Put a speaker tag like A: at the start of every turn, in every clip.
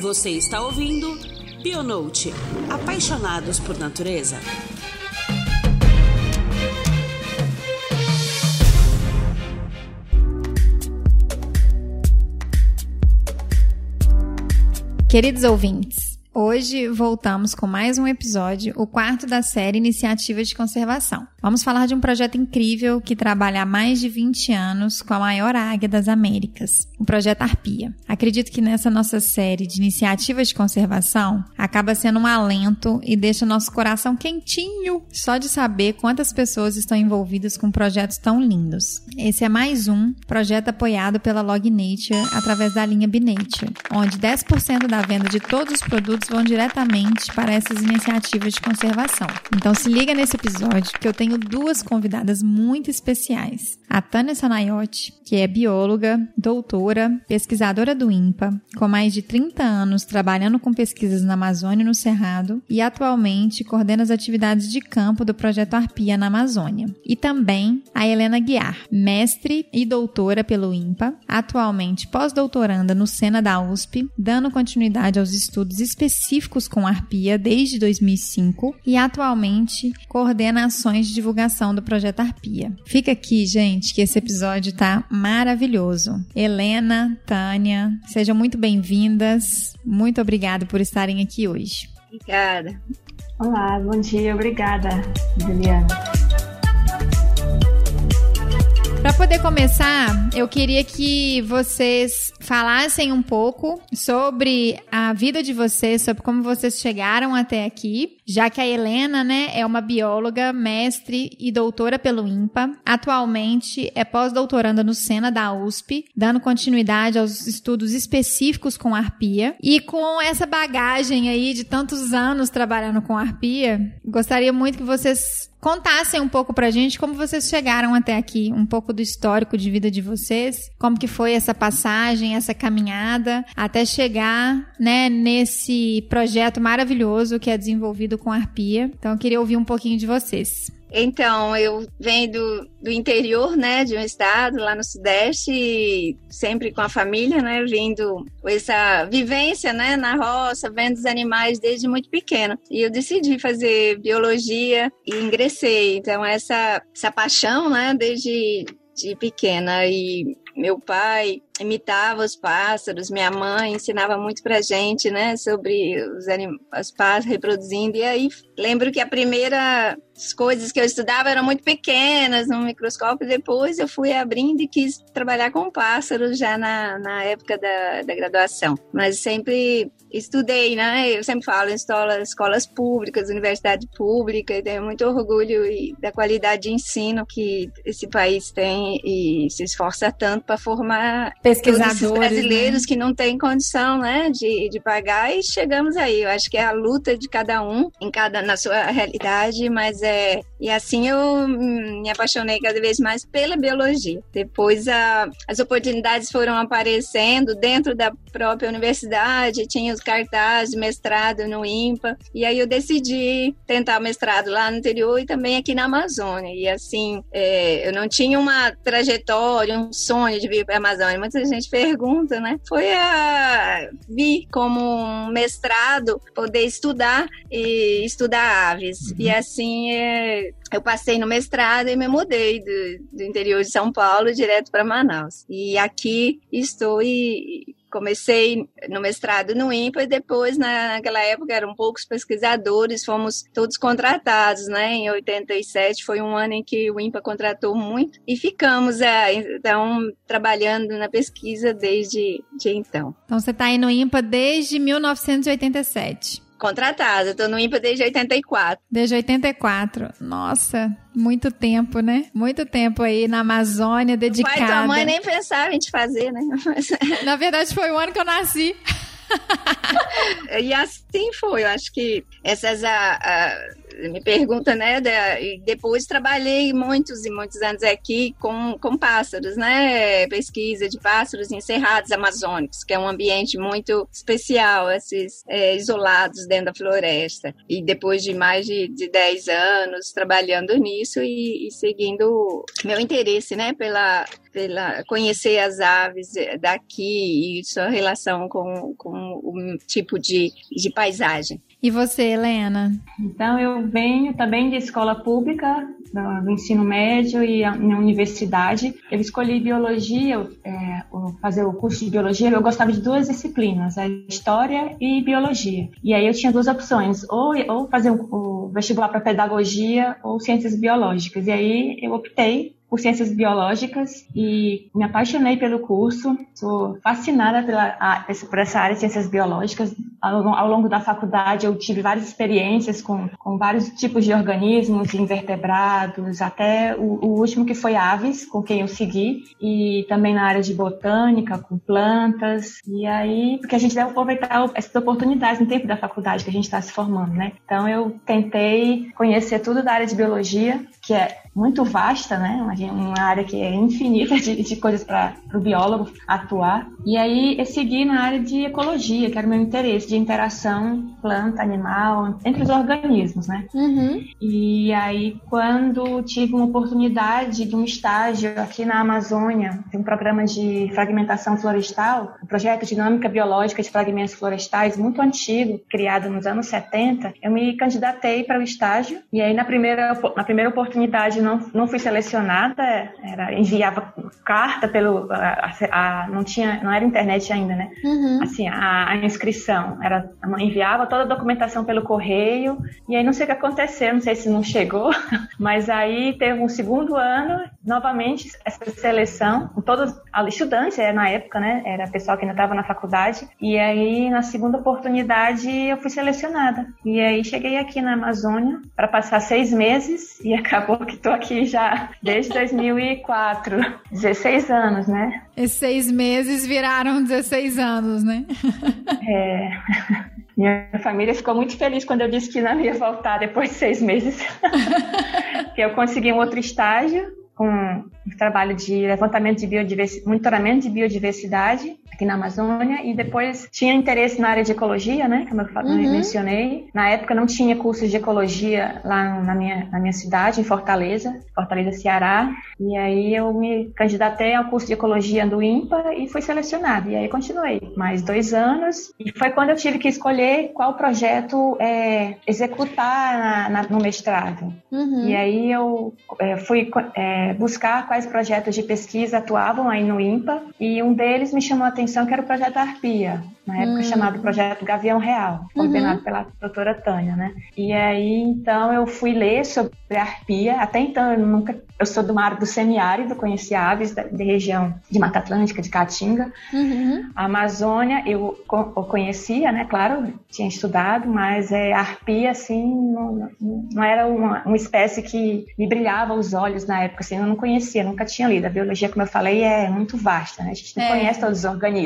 A: Você está ouvindo Bionote Apaixonados por Natureza.
B: Queridos ouvintes, Hoje voltamos com mais um episódio, o quarto da série Iniciativa de Conservação. Vamos falar de um projeto incrível que trabalha há mais de 20 anos com a maior águia das Américas, o projeto Arpia. Acredito que nessa nossa série de iniciativas de conservação acaba sendo um alento e deixa nosso coração quentinho só de saber quantas pessoas estão envolvidas com projetos tão lindos. Esse é mais um projeto apoiado pela Log Nature através da linha Binature, onde 10% da venda de todos os produtos vão diretamente para essas iniciativas de conservação. Então se liga nesse episódio que eu tenho duas convidadas muito especiais. A Tânia Sanayotti, que é bióloga, doutora, pesquisadora do INPA, com mais de 30 anos trabalhando com pesquisas na Amazônia e no Cerrado, e atualmente coordena as atividades de campo do projeto Arpia na Amazônia. E também a Helena Guiar, mestre e doutora pelo INPA, atualmente pós-doutoranda no Sena da USP, dando continuidade aos estudos específicos específicos com Arpia desde 2005 e atualmente coordena ações de divulgação do projeto Arpia. Fica aqui, gente, que esse episódio tá maravilhoso. Helena, Tânia, sejam muito bem-vindas. Muito obrigada por estarem aqui hoje.
C: Obrigada.
D: Olá, bom dia, obrigada, Juliana.
B: Para poder começar, eu queria que vocês falassem um pouco sobre a vida de vocês, sobre como vocês chegaram até aqui, já que a Helena, né, é uma bióloga, mestre e doutora pelo INPA. Atualmente é pós-doutoranda no Sena da USP, dando continuidade aos estudos específicos com arpia. E com essa bagagem aí de tantos anos trabalhando com arpia, gostaria muito que vocês contassem um pouco pra gente como vocês chegaram até aqui, um pouco do histórico de vida de vocês, como que foi essa passagem, essa caminhada até chegar, né, nesse projeto maravilhoso que é desenvolvido com Arpia. Então eu queria ouvir um pouquinho de vocês.
C: Então, eu venho do, do interior, né, de um estado lá no Sudeste, sempre com a família, né, vindo essa vivência, né, na roça, vendo os animais desde muito pequena. E eu decidi fazer biologia e ingressei. Então, essa, essa paixão, né, desde de pequena. E meu pai imitava os pássaros, minha mãe ensinava muito pra gente, né, sobre os, os pássaros reproduzindo. E aí lembro que a primeira coisas que eu estudava eram muito pequenas no microscópio, depois eu fui abrindo e quis trabalhar com pássaros já na, na época da, da graduação. Mas sempre estudei, né? Eu sempre falo em escolas, escolas públicas, universidade pública, e tenho muito orgulho da qualidade de ensino que esse país tem e se esforça tanto para formar
B: pesquisadores
C: brasileiros
B: né?
C: que não têm condição, né, de, de pagar e chegamos aí. Eu acho que é a luta de cada um em cada na sua realidade, mas é e assim eu me apaixonei cada vez mais pela biologia. Depois a, as oportunidades foram aparecendo dentro da própria universidade, tinha os cartazes de mestrado no IMPA, e aí eu decidi tentar o mestrado lá no interior e também aqui na Amazônia. E assim, é, eu não tinha uma trajetória, um sonho de vir para a Amazônia. Muita gente pergunta, né? Foi a vir como um mestrado, poder estudar e estudar aves. Uhum. E assim, é, eu passei no mestrado e me mudei do, do interior de São Paulo direto para Manaus. E aqui estou e comecei no mestrado no INPA e depois, naquela época, eram poucos pesquisadores, fomos todos contratados, né? Em 87 foi um ano em que o INPA contratou muito e ficamos, é, então, trabalhando na pesquisa desde de então.
B: Então, você está aí no INPA desde 1987
C: contratada. Estou no IMPA desde 84.
B: Desde 84. Nossa, muito tempo, né? Muito tempo aí na Amazônia dedicada. Pai e
C: tua mãe nem pensaram em te fazer, né?
B: Na verdade, foi o ano que eu nasci.
C: e assim foi. Eu acho que essas a, a me pergunta, né? e depois trabalhei muitos e muitos anos aqui com, com pássaros, né? Pesquisa de pássaros em cerrados amazônicos, que é um ambiente muito especial, esses é, isolados dentro da floresta. E depois de mais de, de 10 anos trabalhando nisso e, e seguindo meu interesse, né? Pela pela conhecer as aves daqui e sua relação com, com o tipo de, de paisagem.
B: E você, Helena?
D: Então, eu venho também de escola pública, do ensino médio e na universidade. Eu escolhi biologia, é, fazer o curso de biologia. Eu gostava de duas disciplinas, a história e biologia. E aí eu tinha duas opções, ou, ou fazer o, o vestibular para pedagogia ou ciências biológicas. E aí eu optei por ciências biológicas e me apaixonei pelo curso. Sou fascinada pela, a, por essa área de ciências biológicas. Ao, ao, longo da faculdade, eu tive várias experiências com, com vários tipos de organismos, invertebrados, até o, o, último que foi aves, com quem eu segui, e também na área de botânica, com plantas. E aí, porque a gente deve aproveitar essas oportunidades no tempo da faculdade que a gente está se formando, né? Então, eu tentei conhecer tudo da área de biologia, que é muito vasta, né? Uma área que é infinita de, de coisas para o biólogo atuar. E aí eu segui na área de ecologia, que era o meu interesse, de interação planta-animal entre os organismos, né?
B: Uhum.
D: E aí quando tive uma oportunidade de um estágio aqui na Amazônia, de um programa de fragmentação florestal, um projeto Dinâmica Biológica de Fragmentos Florestais, muito antigo, criado nos anos 70, eu me candidatei para o estágio. E aí na primeira, na primeira oportunidade não, não fui selecionada, era, enviava carta pelo. A, a, não, tinha, não era internet ainda, né?
B: Uhum.
D: Assim, a, a, inscrição. Era, enviava toda a documentação pelo correio, e aí não sei o que aconteceu, não sei se não chegou, mas aí teve um segundo ano, novamente, essa seleção, com todos estudantes, era na época, né? Era pessoal que ainda estava na faculdade, e aí na segunda oportunidade eu fui selecionada. E aí cheguei aqui na Amazônia para passar seis meses e acabou que estou aqui já desde 2004, 16 anos, né?
B: Esses seis meses viraram 16 anos, né?
D: É. Minha família ficou muito feliz quando eu disse que não ia voltar depois de seis meses. que eu consegui um outro estágio com um trabalho de levantamento de biodiversidade, monitoramento de biodiversidade aqui na Amazônia e depois tinha interesse na área de ecologia, né, como eu uhum. mencionei. Na época não tinha cursos de ecologia lá na minha, na minha cidade, em Fortaleza, Fortaleza, Ceará. E aí eu me candidatei ao curso de ecologia do INPA e fui selecionada. E aí continuei mais dois anos e foi quando eu tive que escolher qual projeto é, executar na, na, no mestrado.
B: Uhum.
D: E aí eu é, fui é, buscar quais projetos de pesquisa atuavam aí no INPA e um deles me chamou a atenção que era o projeto Arpia, na época hum. chamado Projeto Gavião Real, coordenado uhum. pela doutora Tânia, né? E aí, então, eu fui ler sobre a arpia, até então eu nunca, eu sou do mar do semiárido, conheci aves da, da região de Mata Atlântica, de Caatinga,
B: uhum.
D: a Amazônia eu, eu, conhecia, né, claro, tinha estudado, mas é, a arpia, assim, não, não era uma, uma espécie que me brilhava os olhos na época, assim, eu não conhecia, nunca tinha lido, a biologia, como eu falei, é muito vasta, né, a gente não é. conhece todos os organismos,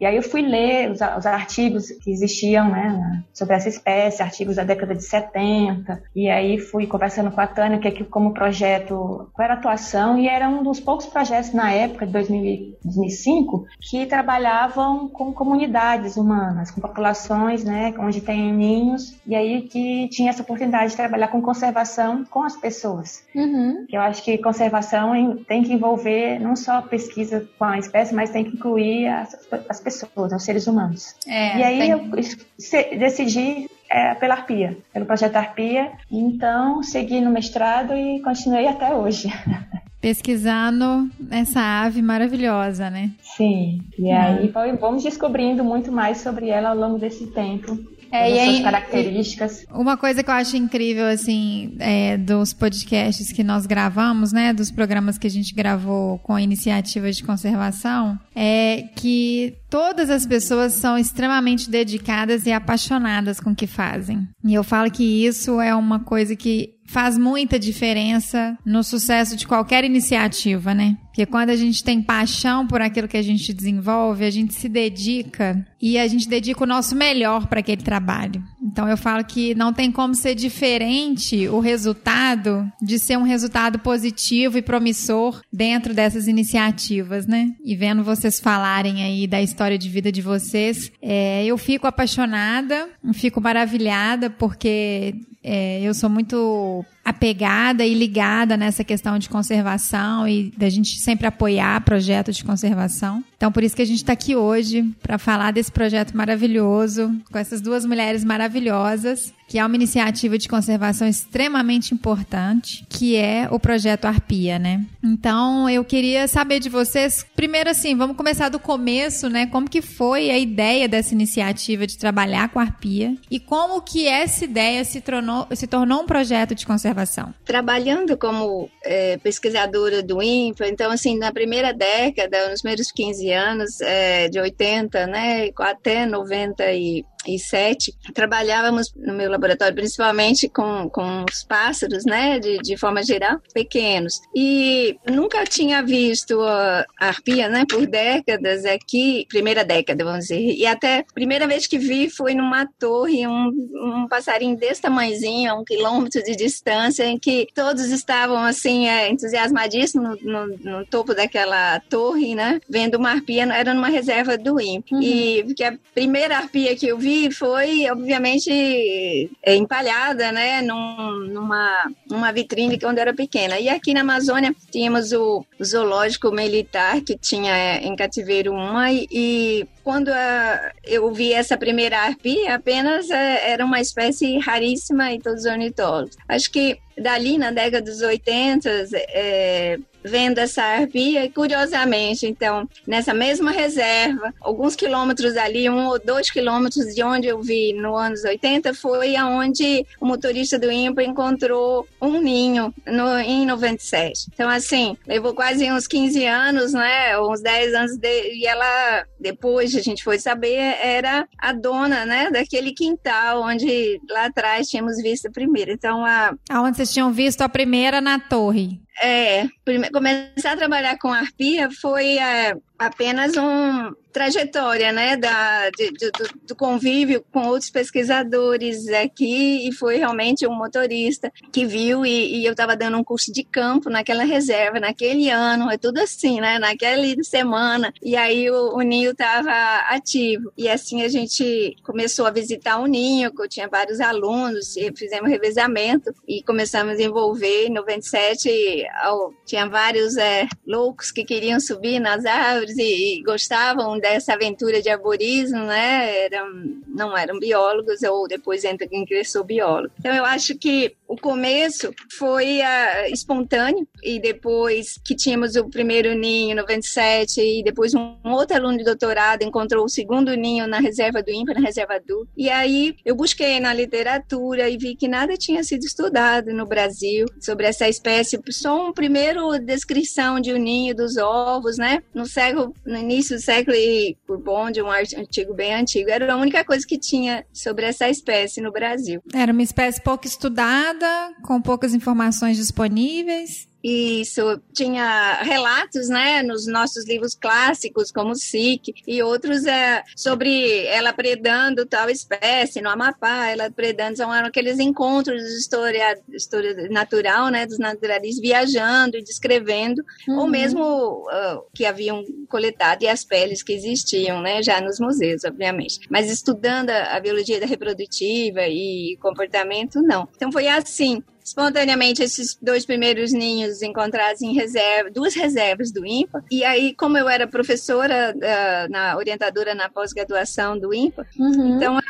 D: e aí eu fui ler os os artigos que existiam né, sobre essa espécie, artigos da década de 70, e aí fui conversando com a Tânia, que aqui como projeto, qual era a atuação, e era um dos poucos projetos na época, de 2005, que trabalhavam com comunidades humanas, com populações, né, onde tem ninhos, e aí que tinha essa oportunidade de trabalhar com conservação com as pessoas.
B: Uhum.
D: Eu acho que conservação tem que envolver não só pesquisa com a espécie, mas tem que incluir as, as pessoas, os seres humanos anos.
B: É,
D: e aí
B: tem...
D: eu decidi é, pela Arpia, pelo projeto Arpia. Então, segui no mestrado e continuei até hoje.
B: Pesquisando essa ave maravilhosa, né?
D: Sim. E aí vamos descobrindo muito mais sobre ela ao longo desse tempo. É, e aí, características.
B: Uma coisa que eu acho incrível, assim, é, dos podcasts que nós gravamos, né, dos programas que a gente gravou com iniciativas de conservação, é que todas as pessoas são extremamente dedicadas e apaixonadas com o que fazem. E eu falo que isso é uma coisa que faz muita diferença no sucesso de qualquer iniciativa, né? Porque quando a gente tem paixão por aquilo que a gente desenvolve, a gente se dedica e a gente dedica o nosso melhor para aquele trabalho. Então eu falo que não tem como ser diferente o resultado de ser um resultado positivo e promissor dentro dessas iniciativas, né? E vendo vocês falarem aí da história de vida de vocês, é, eu fico apaixonada, fico maravilhada porque é, eu sou muito apegada e ligada nessa questão de conservação e da gente sempre apoiar projetos de conservação. Então, por isso que a gente está aqui hoje para falar desse projeto maravilhoso com essas duas mulheres maravilhosas, que é uma iniciativa de conservação extremamente importante, que é o projeto Arpia, né? Então, eu queria saber de vocês, primeiro assim, vamos começar do começo, né? Como que foi a ideia dessa iniciativa de trabalhar com Arpia e como que essa ideia se tornou, se tornou um projeto de conservação conservação?
C: Trabalhando como é, pesquisadora do INPA, então, assim, na primeira década, nos primeiros 15 anos, é, de 80, né, até 90 e 2007, trabalhávamos no meu laboratório principalmente com, com os pássaros, né, de, de forma geral, pequenos. E nunca tinha visto a arpia, né, por décadas aqui, primeira década, vamos dizer. E até a primeira vez que vi foi numa torre, um, um passarinho desse tamanhozinho, a um quilômetro de distância, em que todos estavam, assim, é, entusiasmadíssimos no, no, no, topo daquela torre, né, vendo uma arpia, era numa reserva do INPE. Uhum. E porque a primeira arpia que eu vi foi, obviamente, empalhada, né, num, numa, numa vitrine quando era pequena. E aqui na Amazônia tínhamos o, zoológico militar, que tinha é, em cativeiro uma, e quando a, eu vi essa primeira arpia, apenas é, era uma espécie raríssima em todos os ornitólogos. Acho que dali na década dos 80, é, vendo essa arpia, curiosamente, então, nessa mesma reserva, alguns quilômetros ali, um ou dois quilômetros de onde eu vi no anos 80, foi aonde o motorista do INPA encontrou um ninho no, em 97. Então, assim, levou quase uns 15 anos, né, uns 10 anos, de, e ela, depois a gente foi saber, era a dona, né, daquele quintal onde lá atrás tínhamos visto a primeira. Então, a...
B: Aonde vocês tinham visto a primeira na torre?
C: É, começar a trabalhar com arpia foi é, apenas um trajetória, né, da, de, de, do, do, convívio com outros pesquisadores aqui e foi realmente um motorista que viu e, e eu estava dando um curso de campo naquela reserva, naquele ano, é tudo assim, né, naquela semana e aí o, o ninho estava ativo. E assim a gente começou a visitar o ninho, que eu tinha vários alunos fizemos revezamento e começamos a desenvolver em 97 ao, tinha vários é, loucos que queriam subir nas árvores e, e gostavam dessa aventura de arborismo, né? Eram, não eram biólogos, ou depois entra quem cresceu biólogo. Então eu acho que o começo foi uh, espontâneo e depois que tínhamos o primeiro ninho em 97 e depois um outro aluno de doutorado encontrou o segundo ninho na reserva do INPA, na reserva do. E aí eu busquei na literatura e vi que nada tinha sido estudado no Brasil sobre essa espécie, só uma primeira descrição de um ninho dos ovos, né? No século, no início do século e por bonde, um artigo bem antigo, era a única coisa que tinha sobre essa espécie no Brasil.
B: Era uma espécie pouco estudada com poucas informações disponíveis.
C: Isso, tinha relatos, né, nos nossos livros clássicos, como SIC, e outros é, sobre ela predando tal espécie, no Amapá, ela predando, são aqueles encontros de história, história natural, né, dos naturalistas viajando e descrevendo, uhum. ou mesmo uh, que haviam coletado e as peles que existiam, né, já nos museus, obviamente. Mas estudando a, a biologia da reprodutiva e comportamento, não. Então foi assim, espontaneamente esses dois primeiros ninhos encontrados em reserva, duas reservas do INPA. E aí, como eu era professora, uh, na orientadora na pós-graduação do INPA, uhum. então uh,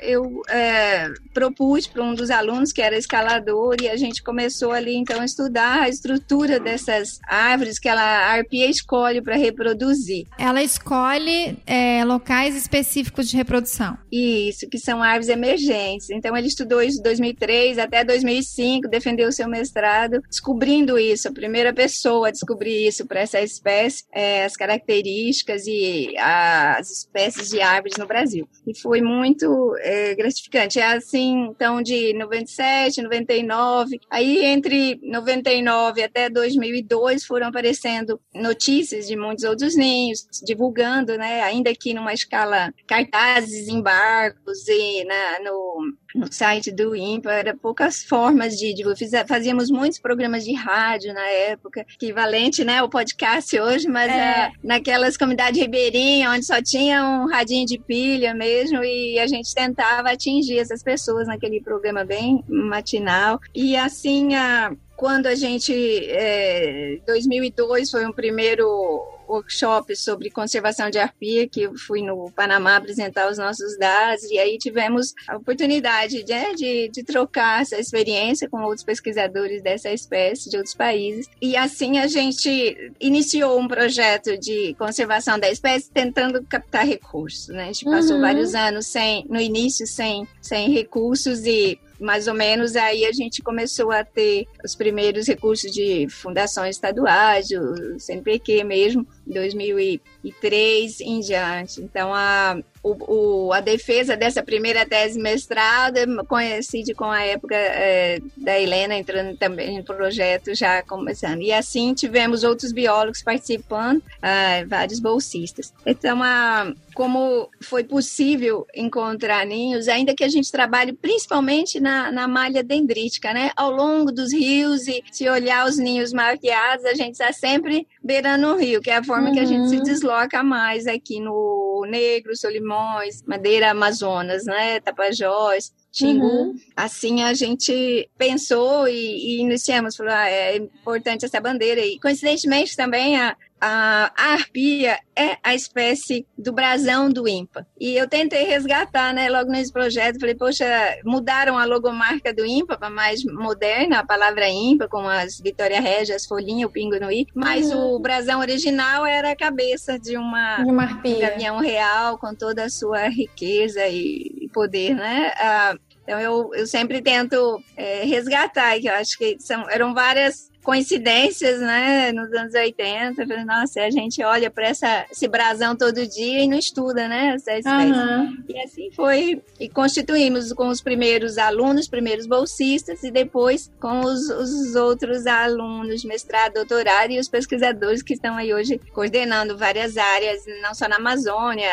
C: eu é, propus para um dos alunos que era escalador e a gente começou ali então a estudar a estrutura dessas árvores que ela, a arpia escolhe para reproduzir.
B: Ela escolhe é, locais específicos de reprodução.
C: Isso, que são árvores emergentes. Então ele estudou isso de 2003 até 2005 defendeu seu mestrado descobrindo isso, a primeira pessoa a descobrir isso para essa espécie, é, as características e as espécies de árvores no Brasil. E foi muito é, gratificante. É assim, então, de 97, 99, aí entre 99 até 2002 foram aparecendo notícias de muitos outros ninhos, divulgando, né, ainda aqui numa escala cartazes em barcos e na, no no site do INPA, era poucas formas de, de fazíamos muitos programas de rádio na época, equivalente, né, o podcast hoje, mas é. a, naquelas comunidades ribeirinhas, onde só tinha um radinho de pilha mesmo, e a gente tentava atingir essas pessoas naquele programa bem matinal. E assim, a, quando a gente, é, 2002 foi um primeiro workshop sobre conservação de arpia, que eu fui no Panamá apresentar os nossos dados, e aí tivemos a oportunidade de, de, de trocar essa experiência com outros pesquisadores dessa espécie de outros países. E assim a gente iniciou um projeto de conservação da espécie tentando captar recursos. Né? A gente passou uhum. vários anos sem, no início sem, sem recursos e mais ou menos aí a gente começou a ter os primeiros recursos de fundações estaduais, o CNPq mesmo, em 2003 em diante. Então, a, o, o, a defesa dessa primeira tese mestrado coincide com a época é, da Helena entrando também no projeto, já começando. E assim tivemos outros biólogos participando, ah, vários bolsistas. Então, a, como foi possível encontrar ninhos, ainda que a gente trabalhe principalmente na, na malha dendrítica, né? Ao longo dos rios e se olhar os ninhos marqueados, a gente está sempre beirando o rio, que é a forma uhum. que a gente se uhum. desloca mais aqui no Negro, Solimões, Madeira Amazonas, né? Tapajós. Xingu. Uhum. Assim a gente pensou e, e iniciamos, falou, ah, é importante essa bandeira. E coincidentemente também a, a, a arpia é a espécie do brasão do IMPA. E eu tentei resgatar, né, logo nesse projeto, falei, poxa, mudaram a logomarca do IMPA para mais moderna, a palavra IMPA, com as Vitória Regia, as folhinhas, o pingo no I, mas uhum. o brasão original era a cabeça de uma,
B: de uma arpia.
C: um gavião real, com toda a sua riqueza e poder, né? Ah, então eu, eu sempre tento é, resgatar, que eu acho que são, eram várias coincidências, né, nos anos 80, falei, nossa, a gente olha para esse brasão todo dia e não estuda, né, essa espécie. Uhum. E assim foi, e constituímos com os primeiros alunos, primeiros bolsistas, e depois com os, os outros alunos, mestrado, doutorado, e os pesquisadores que estão aí hoje coordenando várias áreas, não só na Amazônia,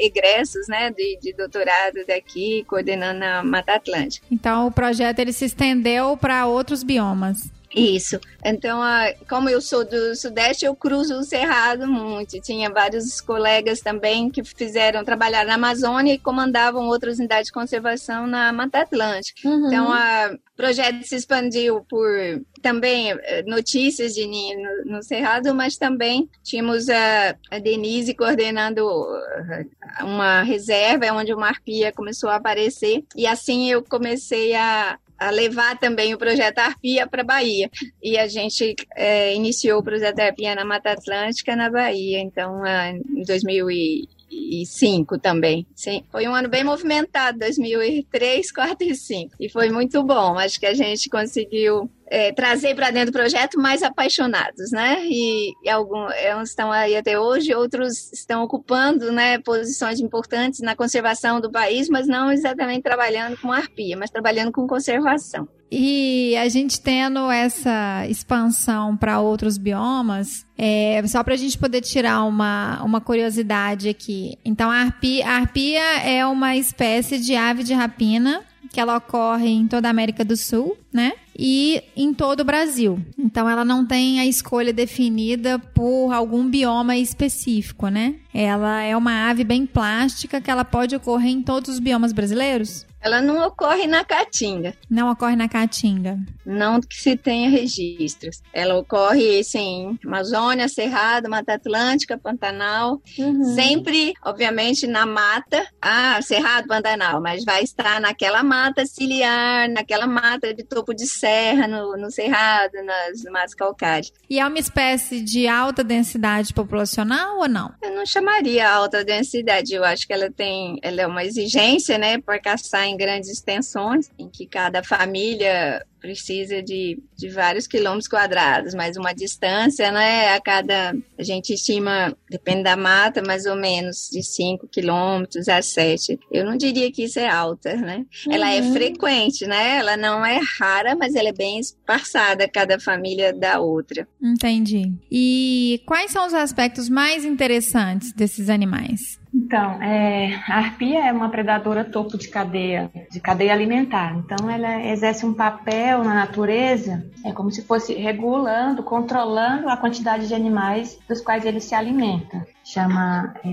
C: egressos, né, de, de doutorado daqui, coordenando a Mata Atlântica.
B: Então, o projeto ele se estendeu para outros biomas.
C: Isso. Então, como eu sou do Sudeste, eu cruzo o Cerrado muito. Tinha vários colegas também que fizeram trabalhar na Amazônia e comandavam outras unidades de conservação na Mata Atlântica. Uhum. Então, o projeto se expandiu por também eh, notícias de ninho no, no Cerrado, mas também tínhamos a, a Denise coordenando eh, uma reserva onde uma arpia começou a aparecer. E assim eu comecei a, a levar também o projeto Arpia para a Bahia. E a gente é, iniciou o projeto Arpia na Mata Atlântica, na Bahia, então, em 2005 também. Sim, foi um ano bem movimentado, 2003, 2004 e 2005. E foi muito bom. Acho que a gente conseguiu é, trazer para dentro do projeto mais apaixonados, né? E, e alguns estão aí até hoje, outros estão ocupando né, posições importantes na conservação do país, mas não exatamente trabalhando com arpia, mas trabalhando com conservação.
B: E a gente tendo essa expansão para outros biomas, é, só para a gente poder tirar uma, uma curiosidade aqui. Então, a arpia, a arpia é uma espécie de ave de rapina que ela ocorre em toda a América do Sul, né? E em todo o Brasil. Então ela não tem a escolha definida por algum bioma específico, né? Ela é uma ave bem plástica que ela pode ocorrer em todos os biomas brasileiros?
C: Ela não ocorre na Caatinga.
B: Não ocorre na Caatinga.
C: Não que se tenha registros. Ela ocorre, sim, Amazônia, Cerrado, Mata Atlântica, Pantanal. Uhum. Sempre, obviamente, na mata. Ah, Cerrado, Pantanal. Mas vai estar naquela mata ciliar, naquela mata de topo de serra, no, no Cerrado, nas matas calcárias.
B: E é uma espécie de alta densidade populacional ou não?
C: Eu não chamaria alta densidade. Eu acho que ela tem... Ela é uma exigência, né, por caçar em em grandes extensões, em que cada família precisa de, de vários quilômetros quadrados, mas uma distância, né, a cada, a gente estima, depende da mata, mais ou menos de 5 quilômetros a 7. Eu não diria que isso é alta, né? Uhum. Ela é uhum. frequente, né? Ela não é rara, mas ela é bem espaçada, cada família da outra.
B: Entendi. E quais são os aspectos mais interessantes desses animais?
D: Então, é, a arpia é uma predadora topo de cadeia, de cadeia alimentar. Então, ela exerce um papel na natureza, é como se fosse regulando, controlando a quantidade de animais dos quais ele se alimenta. chama é,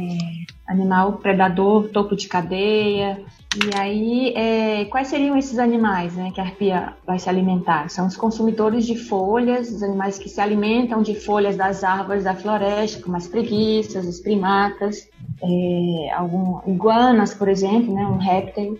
D: animal predador, topo de cadeia. E aí, é, quais seriam esses animais né, que a arpia vai se alimentar? São os consumidores de folhas, os animais que se alimentam de folhas das árvores da floresta, como as preguiças, os primatas é, algum, iguanas, por exemplo, né, um réptil,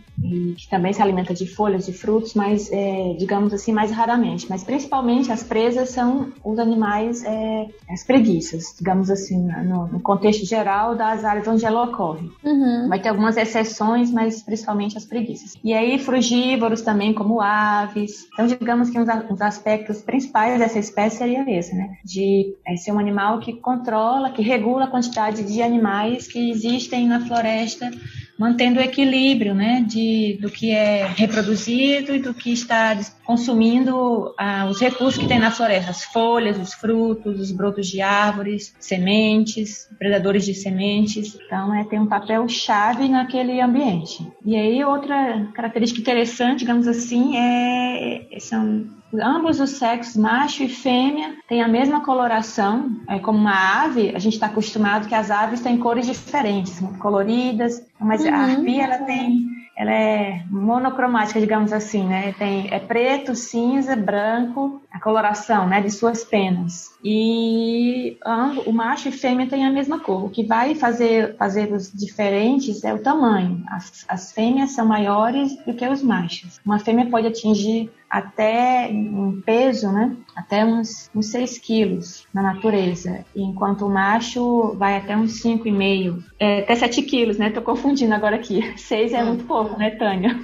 D: que também se alimenta de folhas, de frutos, mas, é, digamos assim, mais raramente. Mas principalmente as presas são os animais, é, as preguiças, digamos assim, no, no, contexto geral das áreas onde ela ocorre. Uhum. Vai ter algumas exceções, mas principalmente as preguiças. E aí frugívoros também, como aves. Então, digamos que um dos aspectos principais dessa espécie seria esse, né? De é, ser um animal que controla, que regula a quantidade de animais que existem na floresta, mantendo o equilíbrio né, de, do que é reproduzido e do que está consumindo ah, os recursos que tem na floresta, as folhas, os frutos, os brotos de árvores, sementes, predadores de sementes. Então, é, tem um papel chave naquele ambiente. E aí, outra característica interessante, digamos assim, é, são Ambos os sexos, macho e fêmea, têm a mesma coloração. É como uma ave, a gente está acostumado que as aves têm cores diferentes, muito coloridas, mas uhum. a arpia ela tem ela é monocromática, digamos assim, né? Tem, é preto, cinza, branco, a coloração, né, de suas penas. E ambos, o macho e fêmea têm a mesma cor. O que vai fazer fazer os diferentes é o tamanho. As, as fêmeas são maiores do que os machos. Uma fêmea pode atingir até um peso, né? Até uns, uns 6 quilos na natureza, enquanto o macho vai até uns 5,5, é, até 7 quilos, né? Tô confundindo agora aqui. 6 é hum. muito pouco, né, Tânia?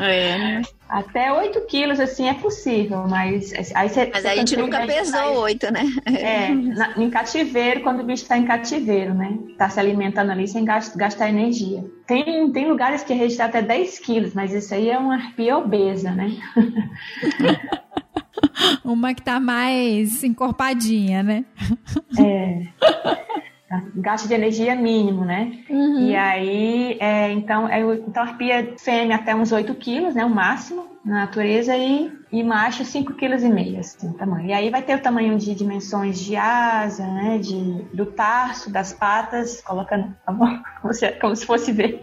C: É, né?
D: Até 8 quilos, assim, é possível, mas aí você.
C: Mas a gente nunca pesou 8, né?
D: É, na, em cativeiro, quando o bicho está em cativeiro, né? Está se alimentando ali sem gastar energia. Tem, tem lugares que registram até 10 quilos, mas isso aí é uma arpia obesa, né?
B: uma que tá mais encorpadinha, né?
D: É. gasto de energia mínimo, né? Uhum. E aí, é, então, é, então a arpia fêmea até uns 8 quilos, né? O máximo na natureza e, e macho 5,5 kg, assim, tamanho. E aí vai ter o tamanho de dimensões de asa, né, de, do tarso, das patas, colocando como se, como se fosse ver.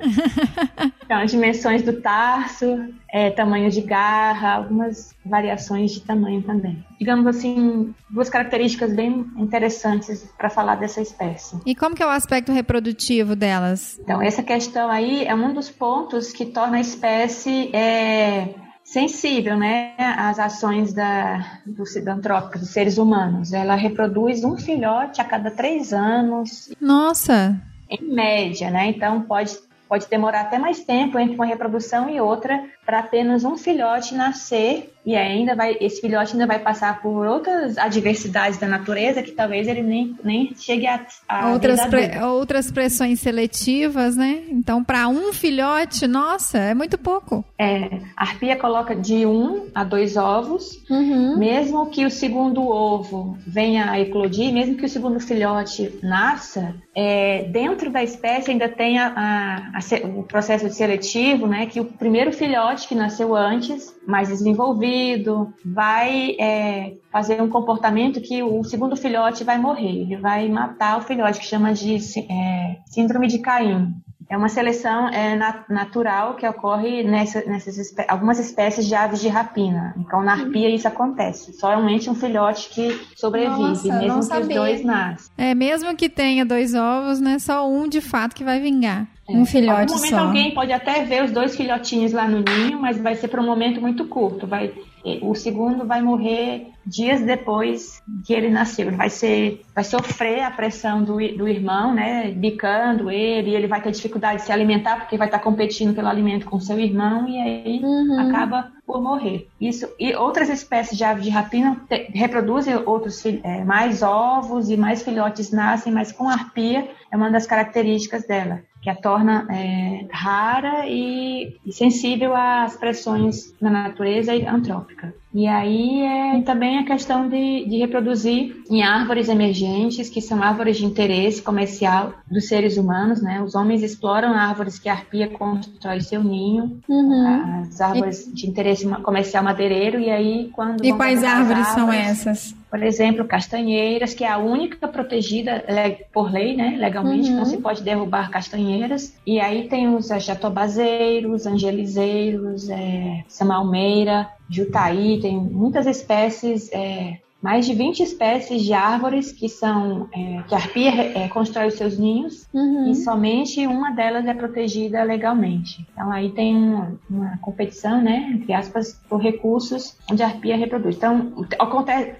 D: então, as dimensões do tarso, é, tamanho de garra, algumas variações de tamanho também. Digamos assim, duas características bem interessantes para falar dessa espécie.
B: E como que é o aspecto reprodutivo delas?
D: Então, essa questão aí é um dos pontos que torna a espécie é, sensível, né, às ações da, do, antrópica, dos seres humanos. Ela reproduz um filhote a cada três anos.
B: Nossa!
D: Em média, né? Então pode, pode demorar até mais tempo entre uma reprodução e outra para apenas um filhote nascer e ainda vai esse filhote ainda vai passar por outras adversidades da natureza que talvez ele nem, nem chegue a, a
B: outras pre, outras pressões seletivas, né? Então para um filhote, nossa, é muito pouco.
D: É, a arpia coloca de um a dois ovos, uhum. mesmo que o segundo ovo venha a eclodir, mesmo que o segundo filhote nasça, é, dentro da espécie ainda tem a, a, o processo seletivo, né? Que o primeiro filhote filhote que nasceu antes, mais desenvolvido, vai é, fazer um comportamento que o segundo filhote vai morrer, ele vai matar o filhote, que chama de é, síndrome de Caim. É uma seleção é, natural que ocorre nessa, nessas espé algumas espécies de aves de rapina. Então, na arpia isso acontece. Somente um filhote que sobrevive, Nossa, mesmo que sabia. os dois nascem.
B: É, mesmo que tenha dois ovos, né? Só um de fato que vai vingar. Um filhote
D: Em momento
B: só.
D: alguém pode até ver os dois filhotinhos lá no ninho, mas vai ser para um momento muito curto. Vai, o segundo vai morrer dias depois que ele nasceu. Ele vai ser, vai sofrer a pressão do, do irmão, né, bicando ele, e ele vai ter dificuldade de se alimentar porque vai estar competindo pelo alimento com seu irmão e aí uhum. acaba por morrer. Isso e outras espécies de aves de rapina te, reproduzem outros é, mais ovos e mais filhotes nascem, mas com arpia é uma das características dela que a torna é, rara e, e, sensível às pressões na natureza e antrópica. E aí é também a questão de, de reproduzir em árvores emergentes, que são árvores de interesse comercial dos seres humanos, né? Os homens exploram árvores que a arpia constrói seu ninho, uhum. as árvores e... de interesse comercial madeireiro, e aí quando.
B: E quais árvores, árvores são essas?
D: Por exemplo, castanheiras, que é a única protegida por lei, né? Legalmente, uhum. não se pode derrubar castanheiras. E aí tem os jatobazeiros, angelizeiros, é, samalmeira, jutaí, tem muitas espécies é, mais de 20 espécies de árvores que são é, que a arpia é, constrói os seus ninhos uhum. e somente uma delas é protegida legalmente. Então aí tem uma, uma, competição, né, entre aspas, por recursos onde a arpia reproduz. Então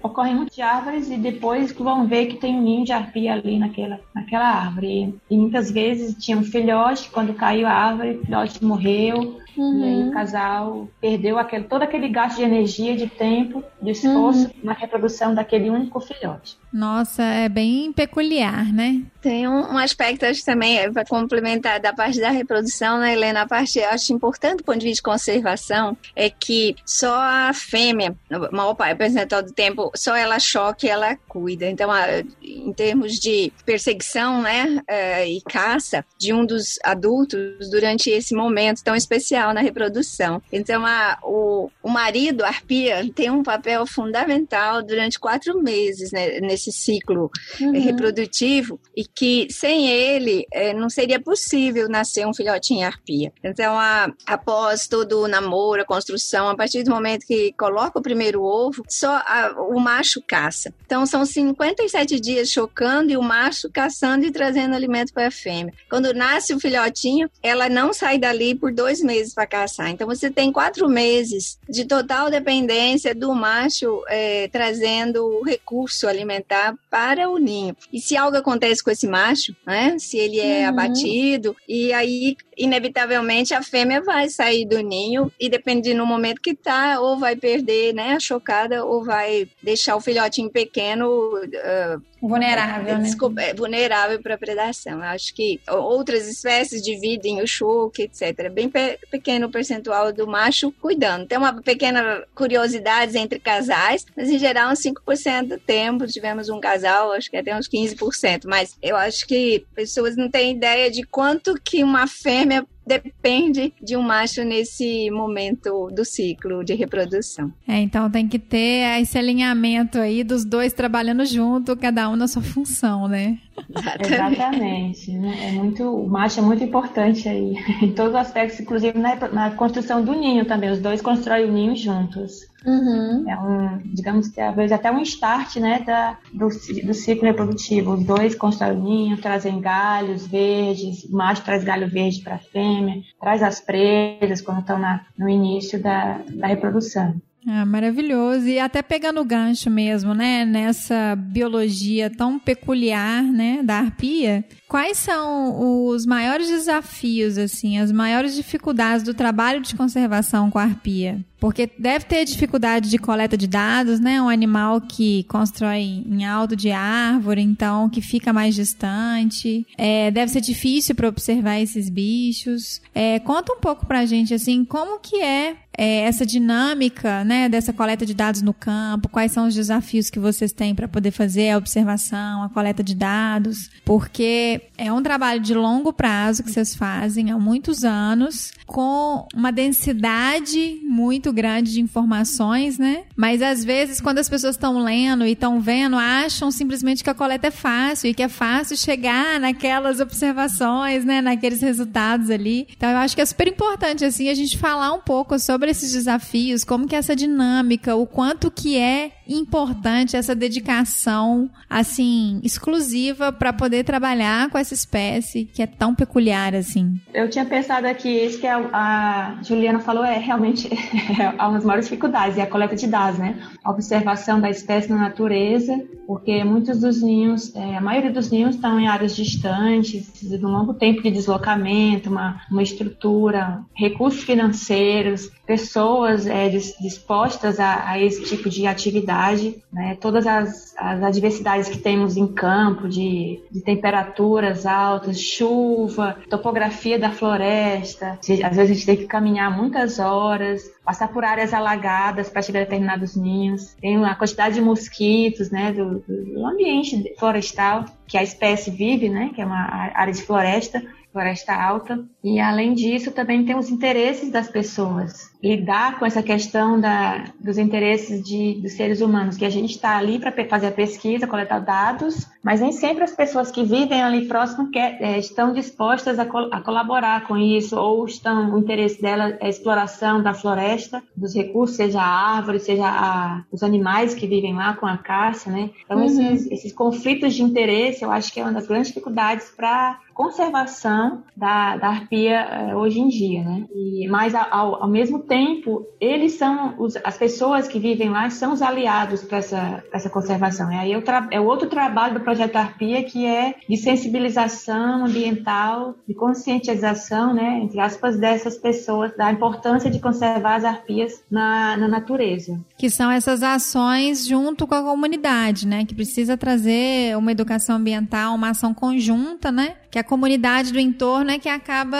D: ocorrem muitas árvores e depois vão ver que tem um ninho de arpia ali naquela, naquela árvore. E, e muitas vezes tinha um filhote, quando caiu a árvore, o filhote morreu Uhum. E aí o casal perdeu aquele, todo aquele gasto de energia, de tempo, de esforço uhum. na reprodução daquele único filhote.
B: Nossa, é bem peculiar, né?
C: Tem um, um aspecto, acho também, é para complementar da parte da reprodução, né, Helena? A parte, acho importante do ponto de vista de conservação, é que só a fêmea, o maior percentual do tempo, só ela choque ela cuida. Então, a, em termos de perseguição, né, é, e caça de um dos adultos durante esse momento tão especial na reprodução. Então, a, o, o marido, a arpia, tem um papel fundamental durante quatro meses né, nesse ciclo é, uhum. reprodutivo e que sem ele é, não seria possível nascer um filhotinho arpia. Então, a, após todo o namoro, a construção, a partir do momento que coloca o primeiro ovo, só a, o macho caça. Então, são 57 dias chocando e o macho caçando e trazendo alimento para a fêmea. Quando nasce o filhotinho, ela não sai dali por dois meses para caçar. Então, você tem quatro meses de total dependência do macho é, trazendo recurso alimentar para o ninho. E se algo acontece com esse macho, né? Se ele é uhum. abatido, e aí inevitavelmente a fêmea vai sair do ninho e dependendo do momento que tá, ou vai perder, né, a chocada, ou vai deixar o filhotinho pequeno uh,
B: vulnerável, né?
C: É, vulnerável para predação. Eu acho que outras espécies dividem o choque, etc. Bem pe pequeno percentual do macho cuidando. Tem uma pequena curiosidade entre casais, mas em geral uns 5% do tempo tivemos um casal, acho que até uns 15%, mas eu acho que pessoas não têm ideia de quanto que uma fêmea depende de um macho nesse momento do ciclo de reprodução.
B: É, então tem que ter esse alinhamento aí dos dois trabalhando junto, cada um na sua função, né?
D: Exatamente. Exatamente. É muito, o macho é muito importante aí, em todos os aspectos, inclusive na, na construção do ninho também. Os dois constroem o ninho juntos. Uhum. É um, digamos que às vezes até um start né, da, do, do ciclo reprodutivo. Os dois constroem o ninho, trazem galhos verdes, o macho traz galho verde para a fêmea, traz as presas quando estão na, no início da, da reprodução.
B: Ah, maravilhoso. E até pegando o gancho mesmo, né? Nessa biologia tão peculiar, né? Da arpia. Quais são os maiores desafios, assim, as maiores dificuldades do trabalho de conservação com a arpia? Porque deve ter dificuldade de coleta de dados, né? Um animal que constrói em alto de árvore, então que fica mais distante. É, deve ser difícil para observar esses bichos. É, conta um pouco para a gente, assim, como que é, é essa dinâmica, né? Dessa coleta de dados no campo. Quais são os desafios que vocês têm para poder fazer a observação, a coleta de dados? Porque é um trabalho de longo prazo que vocês fazem há muitos anos, com uma densidade muito grande de informações, né? Mas às vezes, quando as pessoas estão lendo e estão vendo, acham simplesmente que a coleta é fácil e que é fácil chegar naquelas observações, né? Naqueles resultados ali. Então, eu acho que é super importante, assim, a gente falar um pouco sobre esses desafios, como que é essa dinâmica, o quanto que é importante essa dedicação, assim, exclusiva para poder trabalhar com essa espécie que é tão peculiar assim.
D: Eu tinha pensado aqui, isso que a, Juliana falou é realmente é uma das maiores dificuldades, é a coleta de dados, né? A observação da espécie na natureza, porque muitos dos ninhos, é, a maioria dos ninhos estão em áreas distantes, de um longo tempo de deslocamento, uma, uma estrutura, recursos financeiros, pessoas é, dispostas a, a esse tipo de atividade cidade, né? Todas as, as adversidades que temos em campo, de, de temperaturas altas, chuva, topografia da floresta. Às vezes a gente tem que caminhar muitas horas, passar por áreas alagadas para chegar a determinados ninhos. Tem a quantidade de mosquitos, né, do, do ambiente florestal que a espécie vive, né, que é uma área de floresta floresta alta. E além disso, também tem os interesses das pessoas. Lidar com essa questão da, dos interesses de, dos seres humanos, que a gente está ali para fazer a pesquisa, coletar dados, mas nem sempre as pessoas que vivem ali próximo quer, é, estão dispostas a, col a, colaborar com isso, ou estão, o interesse dela é a exploração da floresta, dos recursos, seja a árvore, seja a, os animais que vivem lá com a caça, né? Então, uhum. esses, esses conflitos de interesse, eu acho que é uma das grandes dificuldades para conservação da, da arpia eh, hoje em dia, né? E, mas ao, ao mesmo tempo, eles são os, as pessoas que vivem lá são os aliados para essa, essa conservação. E aí o, é outro trabalho do projeto Arpia que é de sensibilização ambiental, de conscientização, né, entre aspas, dessas pessoas da importância de conservar as arpias na, na natureza.
B: Que são essas ações junto com a comunidade, né? Que precisa trazer uma educação ambiental, uma ação conjunta, né? Que a comunidade do entorno é que acaba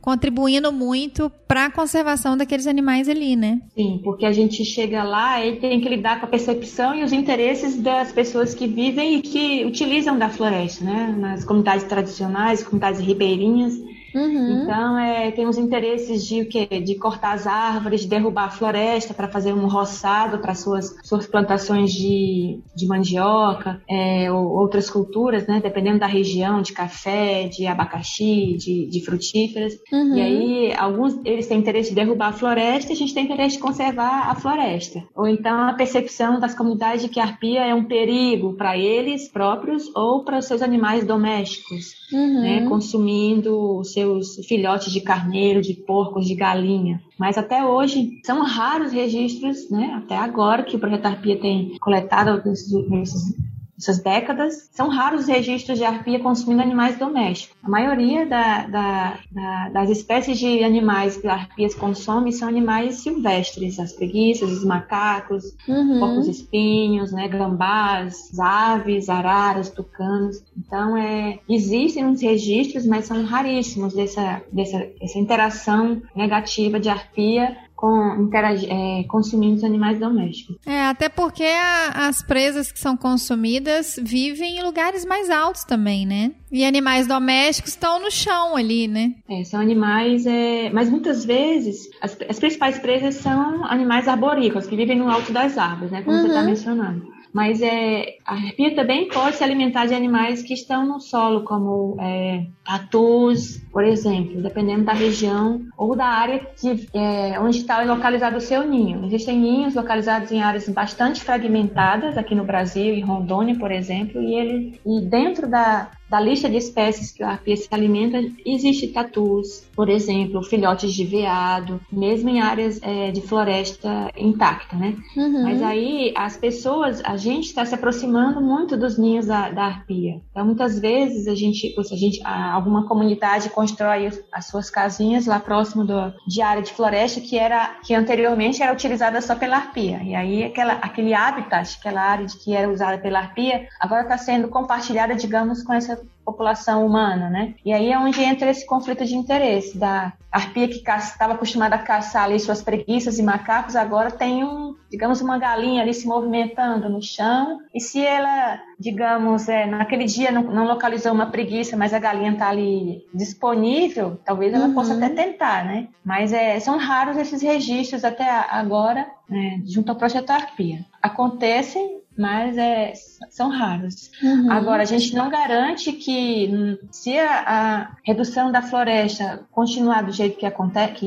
B: contribuindo muito para a conservação daqueles animais ali, né?
D: Sim, porque a gente chega lá e tem que lidar com a percepção e os interesses das pessoas que vivem e que utilizam da floresta, né? Nas comunidades tradicionais, comunidades ribeirinhas. Uhum. Então, é, tem os interesses de o quê? De cortar as árvores, de derrubar a floresta para fazer um roçado para suas, suas plantações de, de mandioca, é, ou outras culturas, né? Dependendo da região, de café, de abacaxi, de, de frutíferas. Uhum. E aí, alguns eles têm interesse de derrubar a floresta e a gente tem interesse de conservar a floresta. Ou então a percepção das comunidades de que a arpia é um perigo para eles próprios ou para os seus animais domésticos, uhum. né? Consumindo seus filhotes de carneiro, de porcos, de galinha. Mas até hoje são raros registros, né? Até agora que o Projeto Arpia tem coletado nesses, nesses essas décadas, são raros os registros de arpia consumindo animais domésticos. A maioria da, da, da, das espécies de animais que arpias consomem são animais silvestres, as preguiças, os macacos, uhum. espinhos, né, gambás, aves, araras, tucanos. Então, é, existem uns registros, mas são raríssimos dessa, dessa, dessa interação negativa de arpia com, é, consumindo os animais domésticos.
B: É, até porque a, as presas que são consumidas vivem em lugares mais altos também, né? E animais domésticos estão no chão ali, né?
D: É, são animais, é... mas muitas vezes as, as principais presas são animais arborícolas, que vivem no alto das árvores, né? Como tá uhum. você está mencionando. Mas é, a arpia também pode se alimentar de animais que estão no solo, como é, tatus, por exemplo, dependendo da região ou da área que, é, onde está localizado o seu ninho. Existem ninhos localizados em áreas bastante fragmentadas, aqui no Brasil, em Rondônia, por exemplo, e, ele, e dentro da, da lista de espécies que a arpia se alimenta, existe tatus, por exemplo, filhotes de veado, mesmo em áreas é, de floresta intacta, né? Uhum. Mas aí as pessoas, a gente está se aproximando muito dos ninhos da, da, arpia. Então, muitas vezes a gente, a gente, alguma comunidade constrói as suas casinhas lá próximo do, de área de floresta que era que anteriormente era utilizada só pela arpia. E aí aquela, aquele habitat, aquela área de que era usada pela arpia, agora está sendo compartilhada, digamos, com essa população humana, né? E aí é onde entra esse conflito de interesse da arpia que estava acostumada a caçar ali suas preguiças e macacos, agora tem um, digamos, uma galinha ali se movimentando no chão. E se ela, digamos, é, naquele dia não, não localizou uma preguiça, mas a galinha está ali disponível, talvez ela uhum. possa até tentar, né? Mas é, são raros esses registros até agora, né, junto ao projeto Arpia. Acontecem mas é, são raros. Uhum. Agora, a gente não garante que se a, a, redução da floresta continuar do jeito que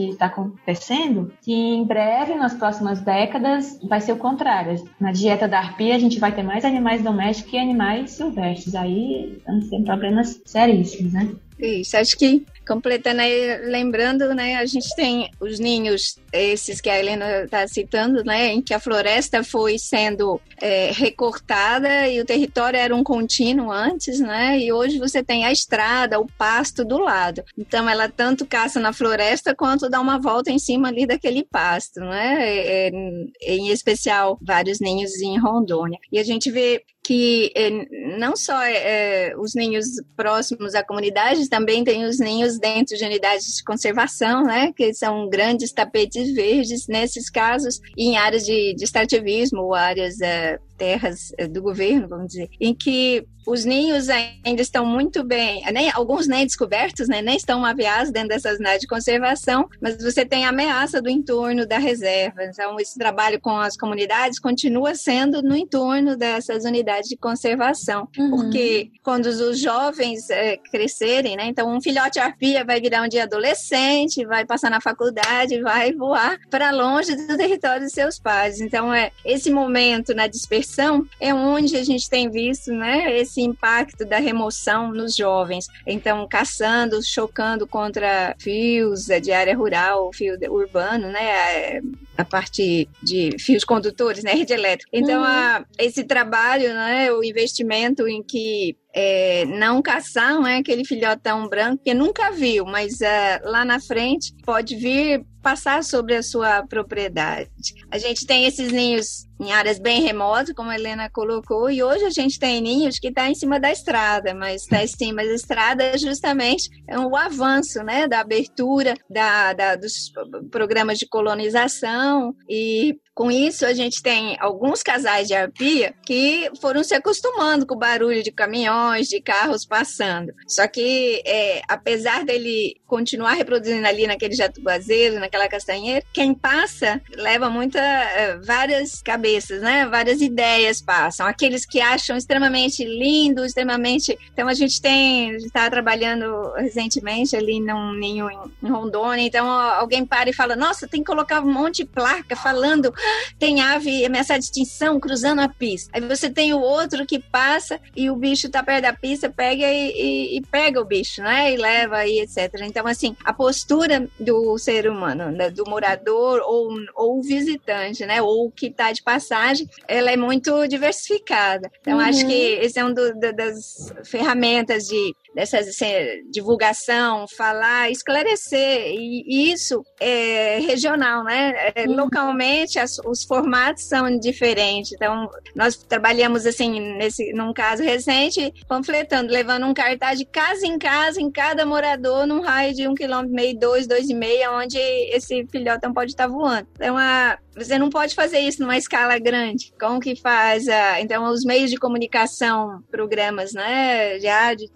D: está acontecendo, que em breve, nas próximas décadas, vai ser o contrário. Na dieta da arpia, a gente vai ter mais animais domésticos que animais silvestres. Aí tendo problemas seríssimos, né?
C: Isso, acho que completando aí, lembrando, né, a gente tem os ninhos, esses que a Helena está citando, né, em que a floresta foi sendo é, recortada e o território era um contínuo antes, né, e hoje você tem a estrada, o pasto do lado. Então ela tanto caça na floresta quanto dá uma volta em cima ali daquele pasto, né, é, é, em especial vários ninhos em Rondônia. E a gente vê que eh, não só eh, os ninhos próximos à comunidade, também tem os ninhos dentro de unidades de conservação, né, que são grandes tapetes verdes, nesses casos, em áreas de, de extrativismo ou áreas eh, terras eh, do governo, vamos dizer, em que os ninhos ainda estão muito bem, nem, alguns nem descobertos, né, nem estão aviados dentro dessas unidades de conservação, mas você tem a ameaça do entorno da reserva. Então, esse trabalho com as comunidades continua sendo no entorno dessas unidades de conservação, uhum. porque quando os jovens é, crescerem, né, então um filhote arpia vai virar um dia adolescente, vai passar na faculdade, vai voar para longe do território dos seus pais. Então, é esse momento na dispersão é onde a gente tem visto né, esse impacto da remoção nos jovens. Então, caçando, chocando contra fios de área rural, fio urbano, né? a parte de fios condutores, né, rede elétrica. Então, uhum. a, esse trabalho, né, o investimento em que é, não caçar não é aquele filhotão branco que nunca viu, mas é, lá na frente pode vir passar sobre a sua propriedade. A gente tem esses ninhos em áreas bem remotas, como a Helena colocou, e hoje a gente tem ninhos que está em cima da estrada, mas está em cima da estrada é justamente o avanço né, da abertura da, da, dos programas de colonização e com isso, a gente tem alguns casais de arpia que foram se acostumando com o barulho de caminhões, de carros passando. Só que, é, apesar dele continuar reproduzindo ali naquele jatubazeiro, naquela castanheira, quem passa leva muita, é, várias cabeças, né? Várias ideias passam. Aqueles que acham extremamente lindo, extremamente. Então, a gente tem, está trabalhando recentemente ali num ninho em Rondônia. Então, alguém para e fala: Nossa, tem que colocar um monte de placa falando tem ave ameaçada de extinção cruzando a pista. Aí você tem o outro que passa e o bicho tá perto da pista, pega e, e, e pega o bicho, né? E leva aí, etc. Então, assim, a postura do ser humano, né? do morador ou, ou o visitante, né? Ou o que tá de passagem, ela é muito diversificada. Então, uhum. acho que esse é um do, do, das ferramentas de dessa assim, divulgação, falar, esclarecer. E isso é regional, né? É, uhum. Localmente, as, os formatos são diferentes. Então, nós trabalhamos, assim, nesse, num caso recente, panfletando, levando um cartaz de casa em casa, em cada morador, num raio de um quilômetro meio, dois, dois e meio, onde esse filhotão pode estar voando. Então, a, você não pode fazer isso numa escala grande. Como que faz? A, então, os meios de comunicação, programas, né, de rádio,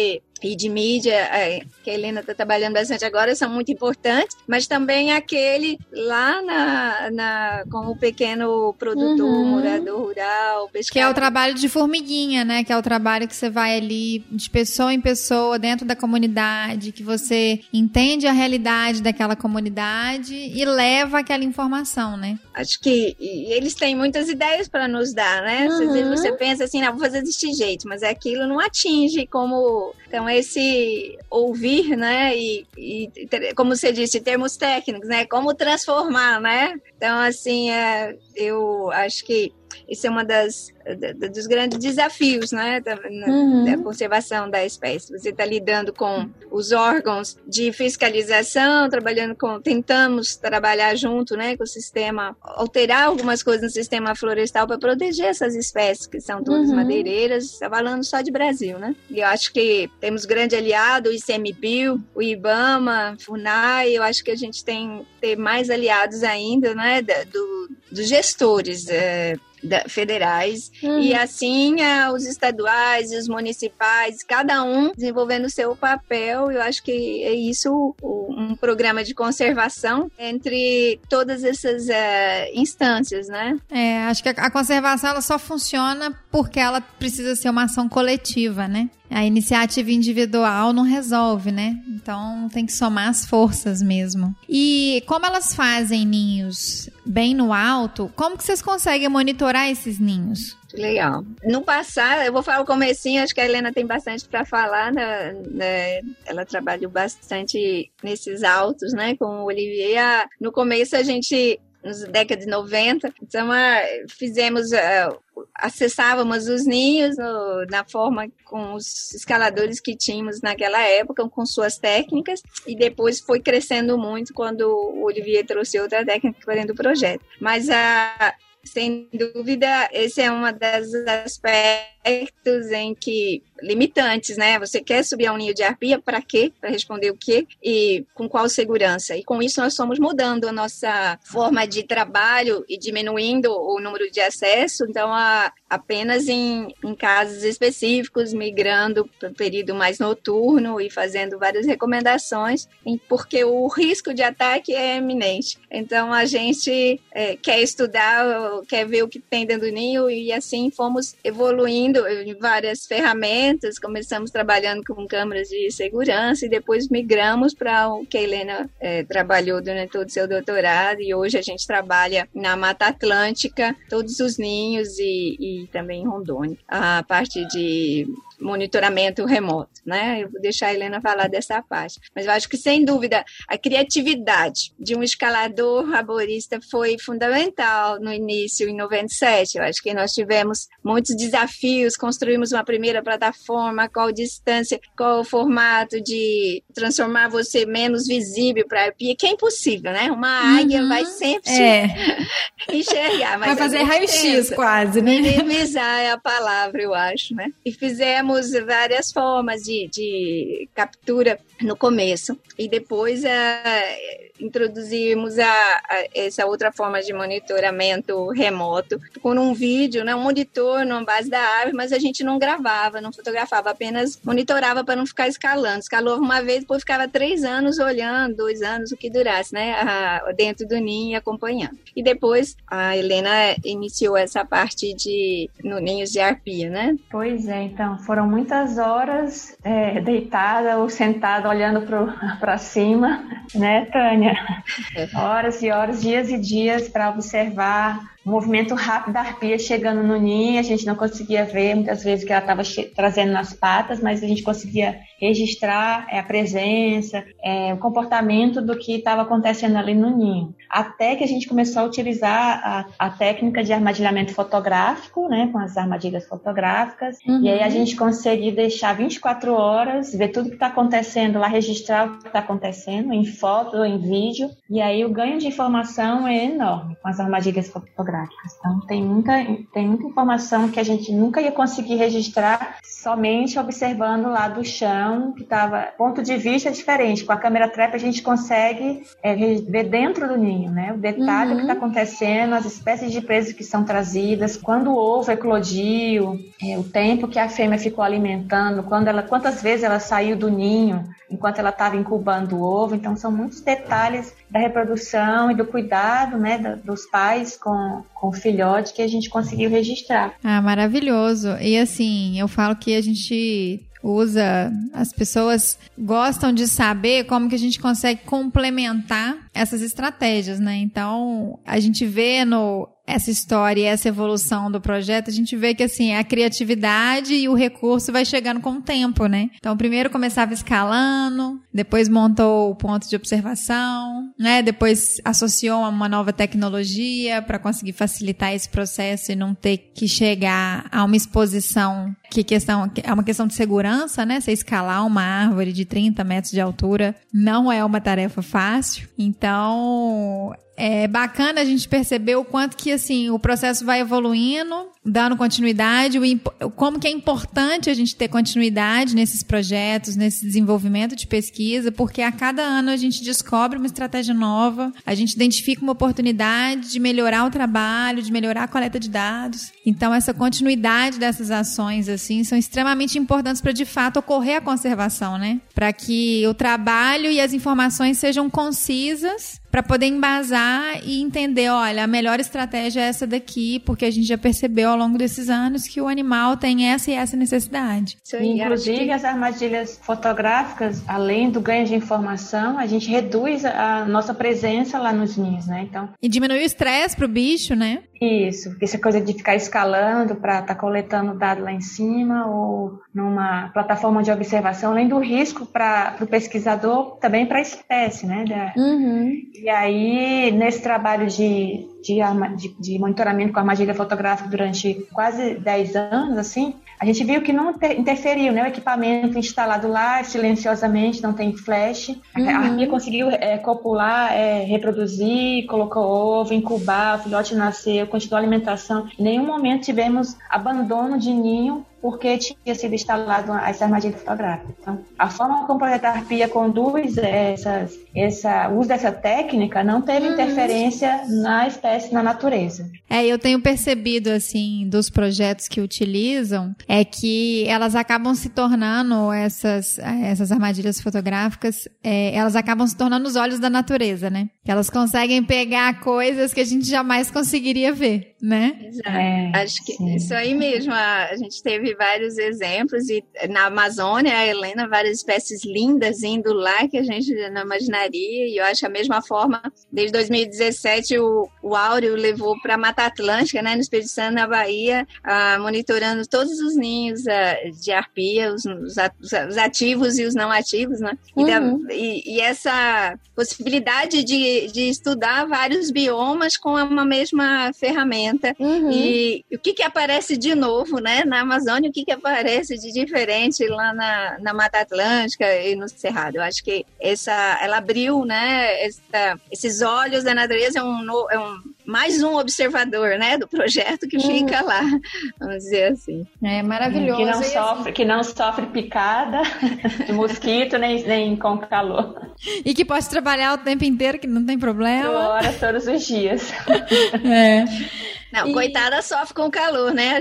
C: TV, e de mídia, é, que a Helena está trabalhando bastante agora, são muito importantes, mas também aquele lá na, na com o pequeno produtor, uhum. morador rural, pescador.
B: Que é o trabalho de formiguinha, né? Que é o trabalho que você vai ali de pessoa em pessoa, dentro da comunidade, que você entende a realidade daquela comunidade e leva aquela informação, né?
C: Acho que eles têm muitas ideias para nos dar, né? Uhum. Às vezes você pensa assim, não, vou fazer deste jeito, mas aquilo não atinge como. Então, esse ouvir, né? E, e, como você disse, termos técnicos, né? Como transformar, né? Então, assim, é, eu acho que isso é uma das dos grandes desafios, né, da, uhum. da conservação da espécie. Você está lidando com os órgãos de fiscalização, trabalhando com, tentamos trabalhar junto, né, com o sistema, alterar algumas coisas no sistema florestal para proteger essas espécies que são todas uhum. madeireiras. Está falando só de Brasil, né? E eu acho que temos grande aliado, o ICMBio, o IBAMA, FUNAI. Eu acho que a gente tem ter mais aliados ainda, né, do, dos gestores. É, da, federais uhum. e assim é, os estaduais e os municipais, cada um desenvolvendo o seu papel. Eu acho que é isso um programa de conservação entre todas essas é, instâncias, né?
B: É, acho que a, a conservação ela só funciona porque ela precisa ser uma ação coletiva, né? A iniciativa individual não resolve, né? Então tem que somar as forças mesmo. E como elas fazem ninhos bem no alto, como que vocês conseguem monitorar esses ninhos?
C: Legal. No passado, eu vou falar o comecinho, acho que a Helena tem bastante para falar, né? né? Ela trabalhou bastante nesses altos, né, com o Olivier. No começo a gente nos décadas de 90. Então, fizemos, acessávamos os ninhos no, na forma com os escaladores que tínhamos naquela época, com suas técnicas, e depois foi crescendo muito quando o Olivier trouxe outra técnica para dentro do projeto. Mas sem dúvida, esse é um dos aspectos em que limitantes, né? Você quer subir a um ninho de arpia para quê? Para responder o quê? E com qual segurança? E com isso nós somos mudando a nossa forma de trabalho e diminuindo o número de acesso. Então, a, apenas em, em casos específicos, migrando para o período mais noturno e fazendo várias recomendações, porque o risco de ataque é eminente. Então, a gente é, quer estudar, quer ver o que tem dentro do ninho e assim fomos evoluindo em várias ferramentas ferramentas, começamos trabalhando com câmeras de segurança e depois migramos para o que a Helena é, trabalhou durante todo o seu doutorado e hoje a gente trabalha na Mata Atlântica, todos os ninhos e, e também em Rondônia, a parte de monitoramento remoto, né? Eu vou deixar a Helena falar dessa parte. Mas eu acho que, sem dúvida, a criatividade de um escalador arborista foi fundamental no início, em 97. Eu acho que nós tivemos muitos desafios, construímos uma primeira plataforma, qual distância, qual o formato de transformar você menos visível para a que é impossível, né? Uma águia uhum. vai sempre é. enxergar.
B: vai fazer raio-x quase, né?
C: Minimizar é a palavra, eu acho, né? E fizemos temos várias formas de, de captura no começo. E depois é, introduzimos a, a, essa outra forma de monitoramento remoto com um vídeo, né, um monitor numa base da árvore, mas a gente não gravava, não fotografava, apenas monitorava para não ficar escalando. Escalou uma vez, depois ficava três anos olhando, dois anos, o que durasse, né, a, dentro do ninho acompanhando. E depois a Helena iniciou essa parte de no ninhos de arpia, né?
D: Pois é, então foram muitas horas é, deitada ou sentada olhando para cima, né, Tânia? Horas e horas, dias e dias para observar o movimento rápido da arpia chegando no ninho, a gente não conseguia ver muitas vezes que ela estava trazendo nas patas, mas a gente conseguia registrar é, a presença, é, o comportamento do que estava acontecendo ali no ninho. Até que a gente começou a utilizar a, a técnica de armadilhamento fotográfico, né, com as armadilhas fotográficas, uhum. e aí a uhum. gente conseguiu deixar 24 horas, ver tudo que está acontecendo lá, registrar o que está acontecendo em foto em vídeo, e aí o ganho de informação é enorme com as armadilhas fotográficas Então, tem muita, tem muita informação que a gente nunca ia conseguir registrar somente observando lá do chão, que estava ponto de vista diferente. Com a câmera trap, a gente consegue é, ver dentro do ninho, né? O detalhe uhum. que está acontecendo, as espécies de presas que são trazidas, quando o ovo eclodiu, é, o tempo que a fêmea ficou alimentando, quando ela, quantas vezes ela saiu do ninho enquanto ela estava incubando o ovo. Então, são muitos detalhes da reprodução e do cuidado né, dos pais com, com o filhote que a gente conseguiu registrar.
B: Ah, maravilhoso. E assim, eu falo que a gente usa, as pessoas gostam de saber como que a gente consegue complementar essas estratégias, né? Então, a gente vê no essa história e essa evolução do projeto, a gente vê que assim, a criatividade e o recurso vai chegando com o tempo, né? Então, primeiro começava escalando, depois montou o ponto de observação, né? Depois associou uma nova tecnologia para conseguir facilitar esse processo e não ter que chegar a uma exposição que questão é uma questão de segurança, né? Você escalar uma árvore de 30 metros de altura não é uma tarefa fácil. Então, é bacana a gente perceber o quanto que assim o processo vai evoluindo, dando continuidade, como que é importante a gente ter continuidade nesses projetos, nesse desenvolvimento de pesquisa, porque a cada ano a gente descobre uma estratégia nova, a gente identifica uma oportunidade de melhorar o trabalho, de melhorar a coleta de dados. Então essa continuidade dessas ações assim são extremamente importantes para de fato ocorrer a conservação, né? Para que o trabalho e as informações sejam concisas para poder embasar e entender, olha, a melhor estratégia é essa daqui, porque a gente já percebeu ao longo desses anos que o animal tem essa e essa necessidade.
D: Inclusive, as armadilhas fotográficas, além do ganho de informação, a gente reduz a nossa presença lá nos ninhos, né? Então...
B: E diminui o estresse para o bicho, né?
D: Isso, essa coisa de ficar escalando para estar tá coletando dado lá em cima ou numa plataforma de observação, além do risco para o pesquisador, também para a espécie, né?
B: Uhum.
D: E aí, nesse trabalho de, de, de, de monitoramento com armadilha fotográfica durante quase 10 anos, assim, a gente viu que não interferiu, né? O equipamento instalado lá silenciosamente, não tem flash. Uhum. A arpia conseguiu é, copular, é, reproduzir, colocou ovo, incubar, o filhote nasceu, continuou a alimentação. Em nenhum momento tivemos abandono de ninho porque tinha sido instalado essa armadilha fotográfica. Então, a forma como a arpia conduz essas, essa, o uso dessa técnica não teve uhum. interferência na espécie, na natureza.
B: É, eu tenho percebido, assim, dos projetos que utilizam, é que elas acabam se tornando, essas, essas armadilhas fotográficas, é, elas acabam se tornando os olhos da natureza, né? Que elas conseguem pegar coisas que a gente jamais conseguiria ver, né?
C: Exato. É, Acho que sim. isso aí mesmo, a, a gente teve vários exemplos e na Amazônia, a Helena, várias espécies lindas indo lá que a gente não imaginaria. E eu acho a mesma forma, desde 2017, o, o Áureo levou para a Mata Atlântica, né, no Espírito Santo, na Bahia, monitorando todos os ninhos de arpia, os, os, os, ativos e os não ativos, né? E, uhum. da, e, e essa possibilidade de, de estudar vários biomas com uma mesma ferramenta. Uhum. E o que, que aparece de novo, né, na Amazônia? O que, que aparece de diferente lá na, na Mata Atlântica e no Cerrado. Eu acho que essa, ela abriu, né, essa, esses olhos da natureza, é um, é um mais um observador, né, do projeto que fica hum. lá, vamos dizer assim.
B: É maravilhoso.
D: Que não, sofre, assim... que não sofre picada de mosquito nem, nem com calor.
B: E que pode trabalhar o tempo inteiro, que não tem problema.
D: Horas todos os dias.
B: É.
C: Não, e... coitada sofre com calor, né?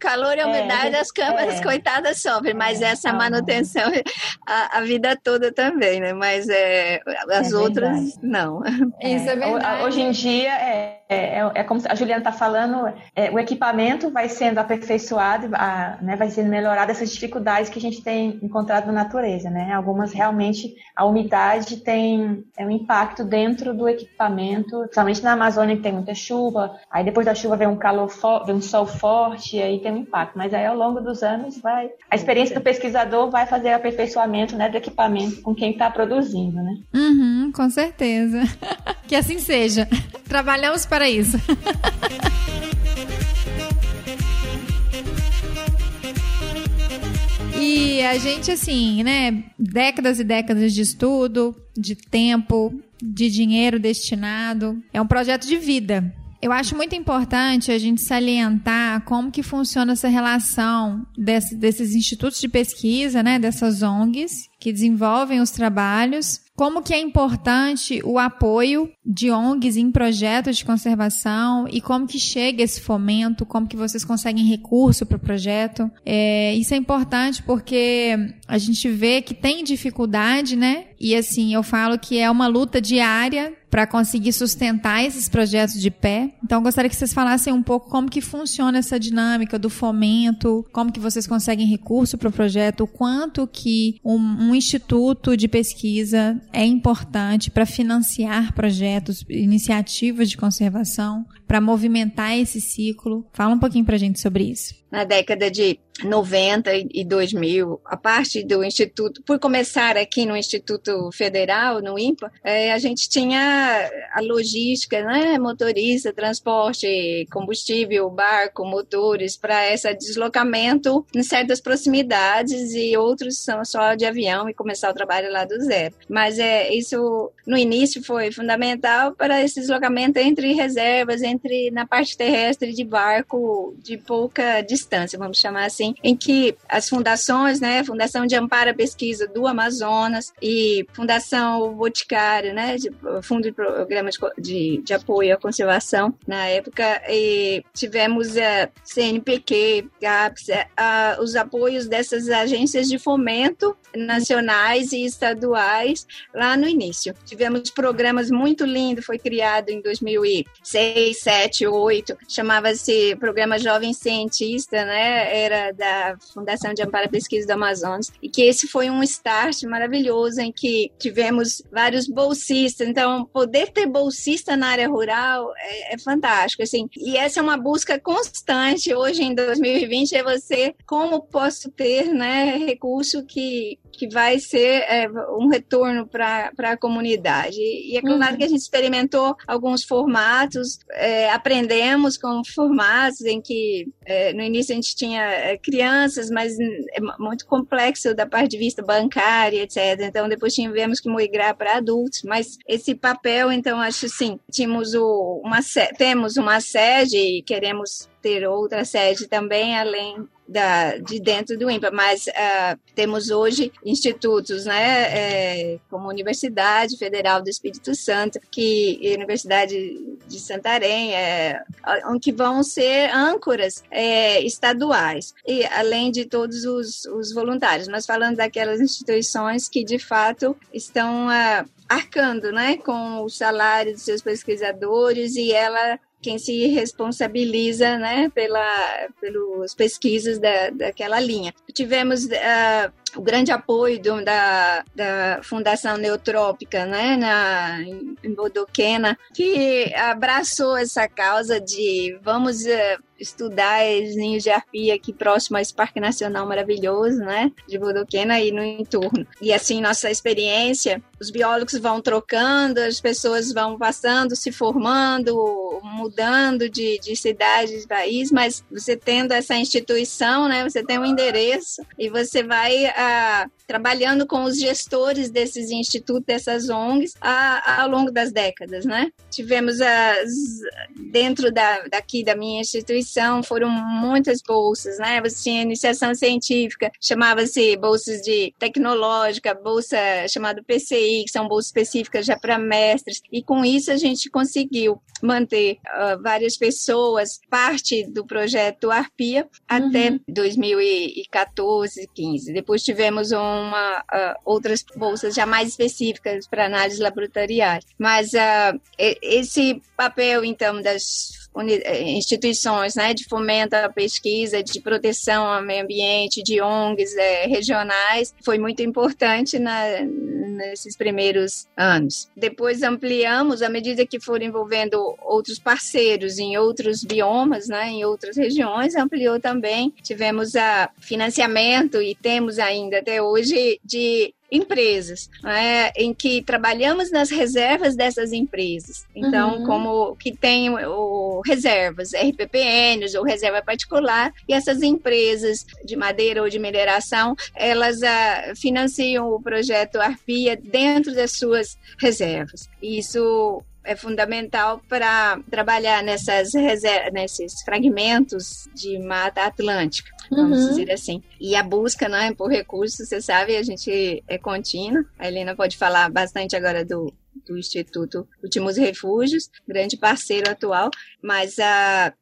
C: Calor e é, umidade, é, as câmaras, é. coitadas sofrem, mas é, essa manutenção a, a, vida toda também, né? Mas é, as é outras, verdade. não.
B: Isso é verdade.
D: Hoje em dia, é, é, é como a Juliana está falando, o equipamento vai sendo aperfeiçoado, a, né, vai sendo melhorado essas dificuldades que a gente tem encontrado na natureza, né? Algumas realmente, a umidade tem um impacto dentro do equipamento, principalmente na Amazônia que tem muita chuva, aí depois da chuva chuva vem um calor vem um sol forte aí tem um impacto. Mas aí ao longo dos anos vai. A experiência do pesquisador vai fazer aperfeiçoamento né, do equipamento com quem está produzindo, né?
B: Uhum, com certeza. que assim seja. Trabalhamos para isso. E a gente, assim, né? Décadas e décadas de estudo, de tempo, de dinheiro destinado. É um projeto de vida. Eu acho muito importante a gente salientar como que funciona essa relação desse, desses institutos de pesquisa, né, dessas ONGs que desenvolvem os trabalhos como que é importante o apoio de ONGs em projetos de conservação e como que chega esse fomento, como que vocês conseguem recurso para o projeto. É, isso é importante porque a gente vê que tem dificuldade, né? E assim, eu falo que é uma luta diária para conseguir sustentar esses projetos de pé. Então, gostaria que vocês falassem um pouco como que funciona essa dinâmica do fomento, como que vocês conseguem recurso para o projeto, o quanto que um, um instituto de pesquisa é importante para financiar projetos, iniciativas de conservação, para movimentar esse ciclo. Fala um pouquinho para a gente sobre isso.
C: Na década de 90 e 2000, a parte do Instituto, por começar aqui no Instituto Federal, no INPA, é, a gente tinha a logística, né, motorista, transporte, combustível, barco, motores, para esse deslocamento em certas proximidades e outros são só de avião e começar o trabalho lá do zero. Mas é isso, no início, foi fundamental para esse deslocamento entre reservas, entre na parte terrestre de barco de pouca distância vamos chamar assim, em que as fundações, né, Fundação de Amparo à Pesquisa do Amazonas e Fundação Boticário, né, de, Fundo de Programa de, de, de, Apoio à Conservação, na época, e tivemos a CNPq, GAPS, a, é, os apoios dessas agências de fomento nacionais e estaduais lá no início. Tivemos programas muito lindos, foi criado em 2006, 7, 8, chamava-se Programa Jovem Cientista, né? Era da Fundação de Amparo à Pesquisa do Amazonas, e que esse foi um start maravilhoso em que tivemos vários bolsistas. Então, poder ter bolsista na área rural é, é fantástico, assim. E essa é uma busca constante hoje em 2020 é você como posso ter, né, recurso que que vai ser é, um retorno para a comunidade. E é claro uhum. que a gente experimentou alguns formatos, é, aprendemos com formatos em que é, no início a gente tinha é, crianças, mas é muito complexo da parte de vista bancária, etc. Então depois tivemos que migrar para adultos, mas esse papel, então acho sim, tínhamos o, uma, temos uma sede e queremos ter outra sede também, além da, de dentro do INPA, mas uh, temos hoje institutos, né, é, como Universidade Federal do Espírito Santo, que Universidade de Santarém, é, que vão ser âncoras é, estaduais, e além de todos os, os voluntários. Nós falamos daquelas instituições que, de fato, estão uh, arcando né, com o salário dos seus pesquisadores e ela quem se responsabiliza né, pela, pelas pesquisas da, daquela linha. Tivemos uh, o grande apoio do, da, da Fundação Neutrópica né, na, em Bodoquena, que abraçou essa causa de vamos uh, estudar os ninhos de arpia aqui próximo a esse parque nacional maravilhoso, né, de Bodoquena e no entorno. E assim, nossa experiência, os biólogos vão trocando, as pessoas vão passando, se formando, mudando de, de cidade, de país, mas você tendo essa instituição, né, você tem um endereço e você vai a, trabalhando com os gestores desses institutos, dessas ONGs, a, ao longo das décadas, né? Tivemos as, dentro da, daqui da minha instituição, foram muitas bolsas, né? Você tinha iniciação científica, chamava-se bolsas de tecnológica, bolsa chamada PCI, que são bolsas específicas já para mestres, e com isso a gente conseguiu manter uh, várias pessoas parte do projeto Arpia uhum. até 2014, 15. Depois tivemos um uma, uh, outras bolsas já mais específicas para análises laboratoriais. Mas uh, esse papel, então, das instituições né, de fomento à pesquisa, de proteção ao meio ambiente, de ONGs é, regionais, foi muito importante na, nesses primeiros anos. Depois ampliamos, à medida que foram envolvendo outros parceiros em outros biomas, né, em outras regiões, ampliou também. Tivemos a financiamento e temos ainda até hoje de empresas, né, em que trabalhamos nas reservas dessas empresas. Então, uhum. como que tem o, reservas, RPPNs ou reserva particular, e essas empresas de madeira ou de mineração, elas uh, financiam o projeto Arpia dentro das suas reservas. Isso é fundamental para trabalhar nessas nesses fragmentos de mata atlântica, vamos uhum. dizer assim. E a busca né, por recursos, você sabe, a gente é contínua. A Helena pode falar bastante agora do, do Instituto Últimos Refúgios, grande parceiro atual, mas a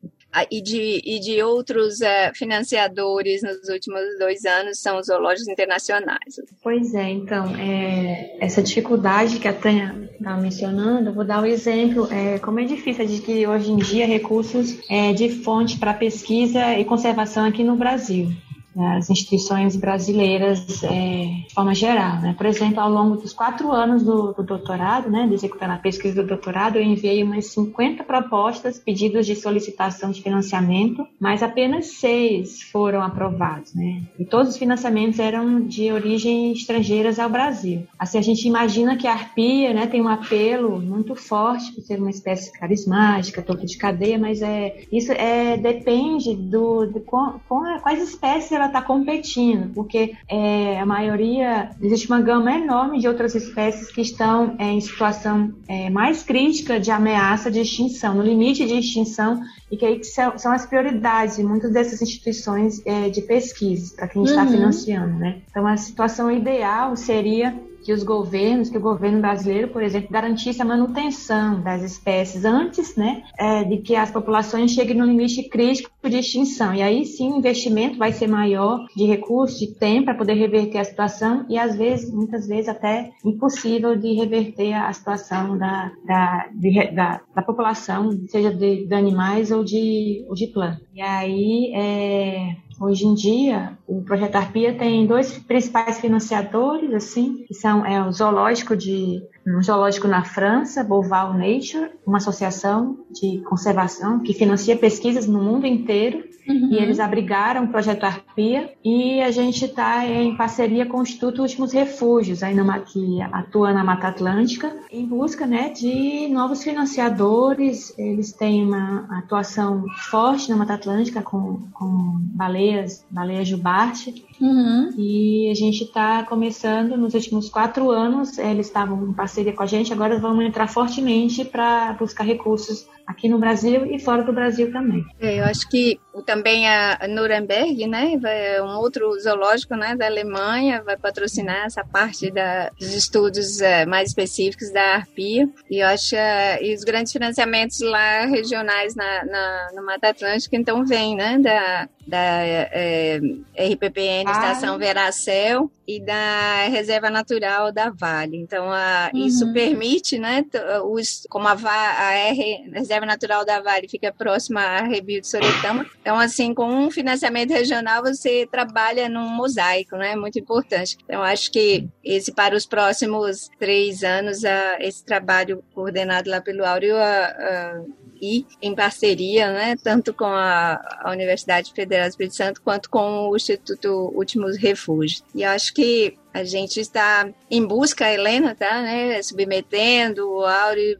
C: e de, e de outros é, financiadores nos últimos dois anos são os zoológicos internacionais.
D: Pois é, então, é, essa dificuldade que a Tânia está mencionando, vou dar um exemplo, é, como é difícil adquirir hoje em dia recursos é, de fonte para pesquisa e conservação aqui no Brasil as instituições brasileiras é, de forma geral. Né? Por exemplo, ao longo dos quatro anos do, do doutorado, né, de executar a pesquisa do doutorado, eu enviei umas 50 propostas, pedidos de solicitação de financiamento, mas apenas seis foram aprovados. Né? E todos os financiamentos eram de origem estrangeiras ao Brasil. Assim, a gente imagina que a arpia né, tem um apelo muito forte por ser uma espécie carismática, topo de cadeia, mas é, isso é, depende do, de, com, com, quais espécies ela está competindo, porque é, a maioria, existe uma gama enorme de outras espécies que estão é, em situação é, mais crítica de ameaça de extinção, no limite de extinção, e que aí são, são as prioridades de muitas dessas instituições é, de pesquisa, para quem está uhum. financiando. Né? Então, a situação ideal seria que os governos, que o governo brasileiro, por exemplo, garantisse a manutenção das espécies antes né, é, de que as populações cheguem no limite crítico de extinção. E aí sim o investimento vai ser maior de recursos, de tempo para poder reverter a situação e às vezes, muitas vezes até impossível de reverter a situação da, da, de, da, da, população, seja de, de animais ou de, ou de plantas. E aí é, Hoje em dia, o projeto Arpia tem dois principais financiadores, assim, que são é, o zoológico de um zoológico na França, Boval Nature, uma associação de conservação que financia pesquisas no mundo inteiro. Uhum. E eles abrigaram o projeto Arpia e a gente está em parceria com o Instituto Últimos Refúgios, aí na, que atua na Mata Atlântica, em busca né, de novos financiadores. Eles têm uma atuação forte na Mata Atlântica com, com baleias, baleia jubarte. Uhum. E a gente está começando nos últimos quatro anos, eles estavam em parceria parceria com a gente, agora vamos entrar fortemente para buscar recursos aqui no Brasil e fora do Brasil também.
C: É, eu acho que também a Nuremberg, né, vai, um outro zoológico, né, da Alemanha, vai patrocinar essa parte da, dos estudos é, mais específicos da arpia. E eu acho é, e os grandes financiamentos lá regionais na, na no Mata Atlântica, então vem, né, da da é, RPPN ah. Estação Veracel e da Reserva Natural da Vale. Então, a, uhum. isso permite, né, os, como a, a R, Reserva Natural da Vale fica próxima à Rebio de Soretama, então, assim, com um financiamento regional, você trabalha num mosaico, né, muito importante. Então, acho que esse, para os próximos três anos, a, esse trabalho coordenado lá pelo Áureo, a, e em parceria, né, tanto com a, a Universidade Federal do Espírito Santo quanto com o Instituto Últimos Refúgios. E acho que a gente está em busca, a Helena tá, né, submetendo o Áureo,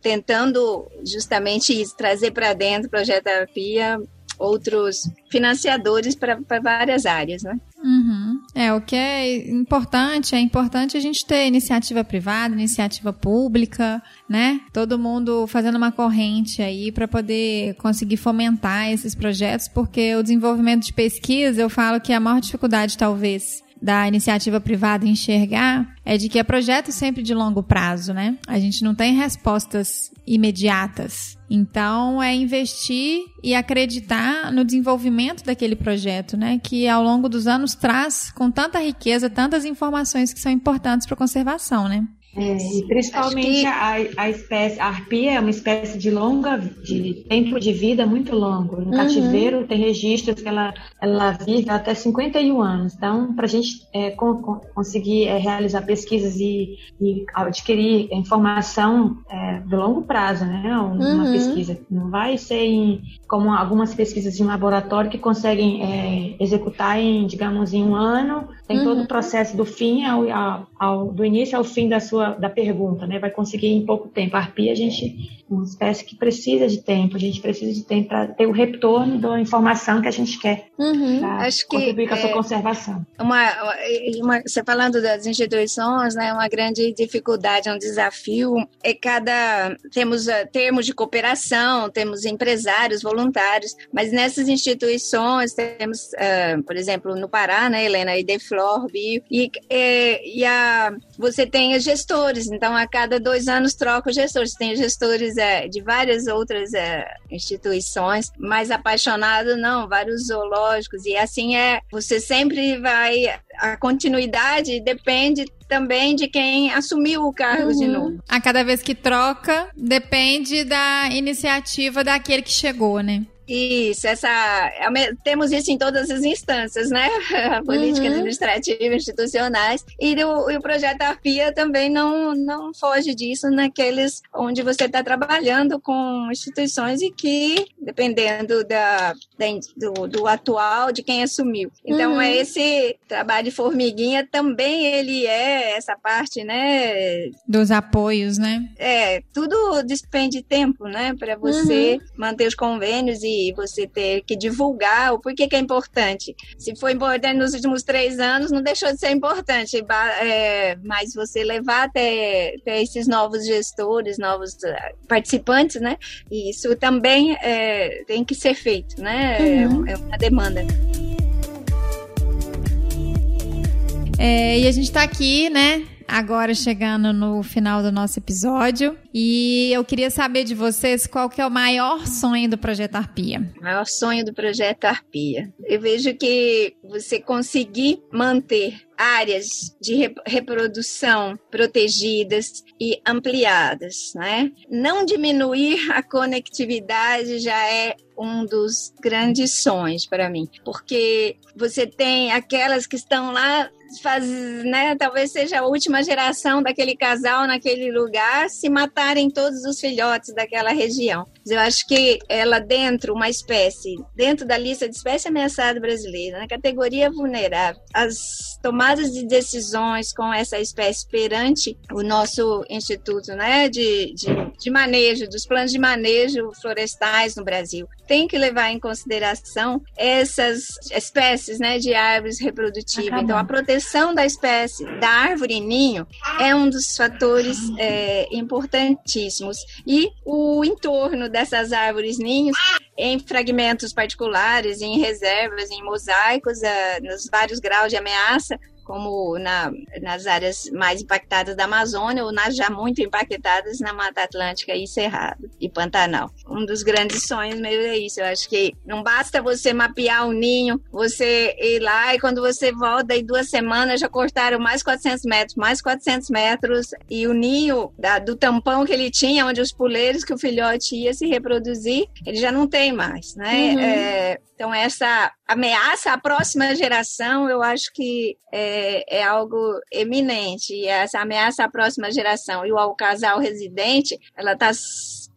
C: tentando justamente isso, trazer para dentro o projeto Arpia outros financiadores para várias áreas, né?
B: Uhum. É, o que é importante, é importante a gente ter iniciativa privada, iniciativa pública, né? Todo mundo fazendo uma corrente aí para poder conseguir fomentar esses projetos, porque o desenvolvimento de pesquisa, eu falo que a maior dificuldade talvez da iniciativa privada enxergar é de que é projeto sempre de longo prazo, né? A gente não tem respostas imediatas. Então, é investir e acreditar no desenvolvimento daquele projeto, né? Que ao longo dos anos traz com tanta riqueza, tantas informações que são importantes para a conservação, né?
D: É, e principalmente que... a, a espécie, a arpia é uma espécie de longa, de tempo de vida muito longo. No uhum. cativeiro tem registros que ela, ela vive até 51 anos. Então, para a gente é, com, com, conseguir é, realizar pesquisas e, e adquirir informação é, de longo prazo, né? Uma uhum. pesquisa. Não vai ser em, como algumas pesquisas de laboratório que conseguem é, executar em, digamos, em um ano. Tem uhum. todo o processo do fim ao, ao, ao, do início ao fim da sua da pergunta, né? Vai conseguir em pouco tempo. A arpia, a gente uma espécie que precisa de tempo, a gente precisa de tempo para ter o retorno da informação que a gente quer
C: uhum. Acho que,
D: contribuir com a sua é, conservação.
C: Uma, uma, você falando das instituições, né, uma grande dificuldade, um desafio é cada temos uh, termos de cooperação, temos empresários, voluntários, mas nessas instituições temos, uh, por exemplo, no Pará, né, Helena, a Ideflor, Bio, e, e, e a, você tem gestores, então a cada dois anos troca os gestores, tem gestores é, de várias outras é, instituições, mais apaixonado, não, vários zoológicos, e assim é, você sempre vai, a continuidade depende também de quem assumiu o cargo uhum. de novo.
B: A cada vez que troca, depende da iniciativa daquele que chegou, né?
C: Isso, essa, é temos isso em todas as instâncias, né? Política, uhum. administrativa, institucionais. E o, e o projeto AFIA também não, não foge disso naqueles onde você está trabalhando com instituições e que, dependendo da, da do, do, atual, de quem assumiu. Então, uhum. esse trabalho de formiguinha também ele é essa parte, né?
B: Dos apoios, né?
C: É, tudo despende tempo, né? Para você uhum. manter os convênios e e você ter que divulgar o porquê que é importante. Se foi importante nos últimos três anos, não deixou de ser importante, é, mas você levar até, até esses novos gestores, novos eh, participantes, né? E isso também é, tem que ser feito, né? Uhum. É uma demanda.
B: É, e a gente está aqui, né? Agora chegando no final do nosso episódio. E eu queria saber de vocês qual que é o maior sonho do Projeto Arpia.
C: O maior sonho do Projeto Arpia. Eu vejo que você conseguir manter áreas de reprodução protegidas e ampliadas, né? Não diminuir a conectividade já é um dos grandes sonhos para mim, porque você tem aquelas que estão lá faz, né, talvez seja a última geração daquele casal naquele lugar se matarem todos os filhotes daquela região. Eu acho que ela dentro, uma espécie, dentro da lista de espécie ameaçada brasileira, na categoria vulnerável, as tomadas de decisões com essa espécie perante o nosso instituto, né, de, de, de manejo, dos planos de manejo florestais no Brasil, tem que levar em consideração essas espécies, né, de árvores reprodutivas. Acabou. Então, a proteção da espécie da árvore ninho é um dos fatores é, importantíssimos. E o entorno dessas árvores ninhos em fragmentos particulares, em reservas, em mosaicos, uh, nos vários graus de ameaça, como na, nas áreas mais impactadas da Amazônia ou nas já muito impactadas na Mata Atlântica e Cerrado e Pantanal. Um dos grandes sonhos meio é isso. Eu acho que não basta você mapear o ninho, você ir lá e quando você volta em duas semanas já cortaram mais 400 metros, mais 400 metros e o ninho da, do tampão que ele tinha, onde os puleiros que o filhote ia se reproduzir, ele já não tem mais, né? Uhum. É, então essa ameaça à próxima geração, eu acho que é, é, algo eminente. E essa ameaça à próxima geração e ao casal residente, ela está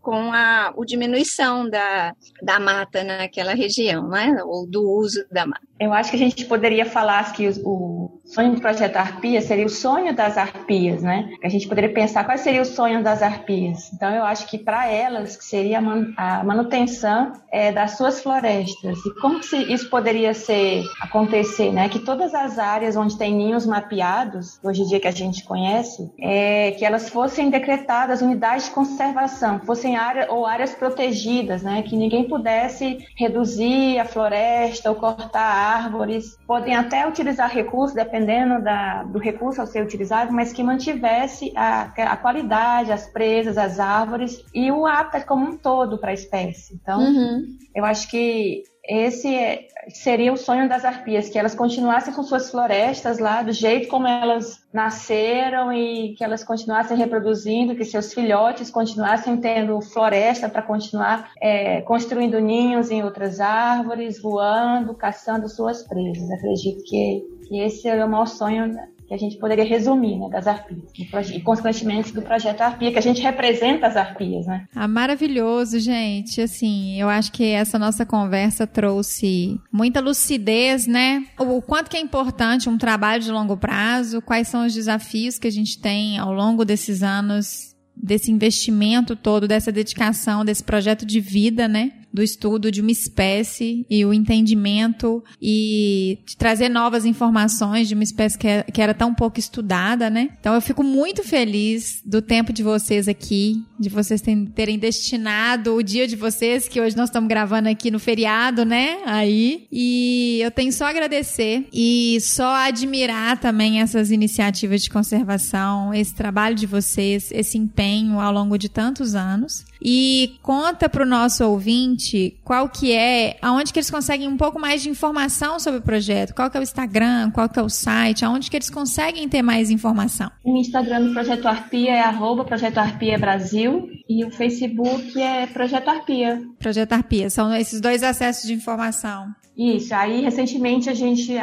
C: com a, a diminuição da, da mata naquela região, né? ou do uso da mata.
D: Eu acho que a gente poderia falar que o, sonho do projeto Arpia seria o sonho das arpias, né? A gente poderia pensar qual seria o sonho das arpias. Então, eu acho que para elas que seria a manutenção é, das suas florestas. E como que isso poderia ser acontecer, né? Que todas as áreas onde tem ninhos mapeados, hoje em dia que a gente conhece, é, que elas fossem decretadas unidades de conservação, fossem áreas ou áreas protegidas, né? Que ninguém pudesse reduzir a floresta ou cortar árvores, podem até utilizar recursos, dependendo da, do recurso a ser utilizado, mas que mantivesse a, a qualidade, as presas, as árvores e o hábitat como um todo para a espécie. Então, uhum. eu acho que esse é, seria o sonho das arpias, que elas continuassem com suas florestas lá do jeito como elas nasceram e que elas continuassem reproduzindo, que seus filhotes continuassem tendo floresta para continuar é, construindo ninhos em outras árvores, voando, caçando suas presas. Acredito que, que esse é o maior sonho que a gente poderia resumir, né, das arpias, e consequentemente do projeto Arpia, que a gente representa as arpias, né?
B: Ah, maravilhoso, gente. Assim, eu acho que essa nossa conversa trouxe muita lucidez, né? O quanto que é importante um trabalho de longo prazo, quais são os desafios que a gente tem ao longo desses anos desse investimento todo, dessa dedicação, desse projeto de vida, né? Do estudo de uma espécie e o entendimento e trazer novas informações de uma espécie que, é, que era tão pouco estudada, né? Então eu fico muito feliz do tempo de vocês aqui, de vocês terem destinado o dia de vocês, que hoje nós estamos gravando aqui no feriado, né? Aí. E eu tenho só agradecer e só admirar também essas iniciativas de conservação, esse trabalho de vocês, esse empenho ao longo de tantos anos. E conta para o nosso ouvinte qual que é, aonde que eles conseguem um pouco mais de informação sobre o projeto, qual que é o Instagram, qual que é o site, aonde que eles conseguem ter mais informação.
D: O Instagram do Projeto Arpia é arroba Projeto Arpia Brasil e o Facebook é Projeto Arpia.
B: Projeto Arpia, são esses dois acessos de informação.
D: Isso, aí recentemente a gente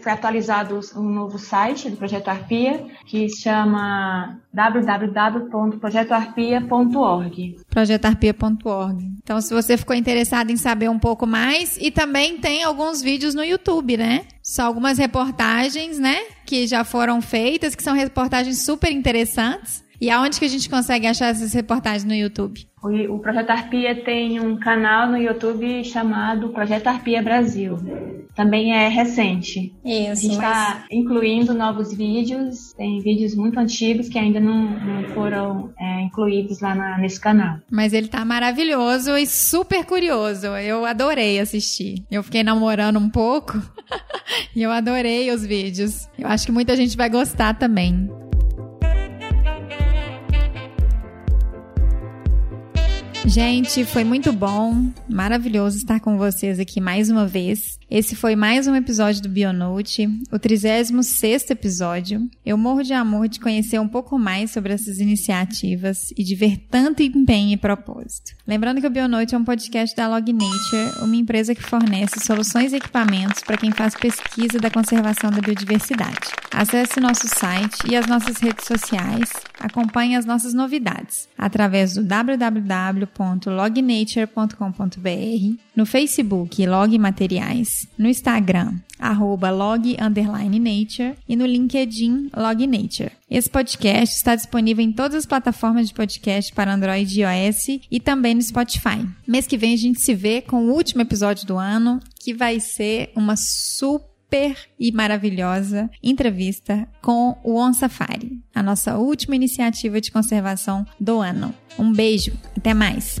D: foi atualizado um novo site do Projeto Arpia, que se chama www.projetoarpia.org.
B: Projetoarpia.org. Então, se você ficou interessado em saber um pouco mais, e também tem alguns vídeos no YouTube, né? Só algumas reportagens, né? Que já foram feitas, que são reportagens super interessantes. E aonde que a gente consegue achar essas reportagens no YouTube?
D: O, o Projeto Arpia tem um canal no YouTube chamado Projeto Arpia Brasil. Também é recente.
B: Isso.
D: A gente está
B: mas...
D: incluindo novos vídeos. Tem vídeos muito antigos que ainda não, não foram é, incluídos lá na, nesse canal.
B: Mas ele tá maravilhoso e super curioso. Eu adorei assistir. Eu fiquei namorando um pouco e eu adorei os vídeos. Eu acho que muita gente vai gostar também. Gente, foi muito bom, maravilhoso estar com vocês aqui mais uma vez. Esse foi mais um episódio do Bionote, o 36 episódio. Eu morro de amor de conhecer um pouco mais sobre essas iniciativas e de ver tanto empenho e propósito. Lembrando que o Bionote é um podcast da Log Nature, uma empresa que fornece soluções e equipamentos para quem faz pesquisa da conservação da biodiversidade. Acesse nosso site e as nossas redes sociais, acompanhe as nossas novidades através do www www.lognature.com.br, no Facebook Log Materiais, no Instagram arroba log underline nature e no LinkedIn Log Nature. Esse podcast está disponível em todas as plataformas de podcast para Android e iOS e também no Spotify. Mês que vem a gente se vê com o último episódio do ano, que vai ser uma super e maravilhosa entrevista com o On Safari, a nossa última iniciativa de conservação do ano. Um beijo, até mais!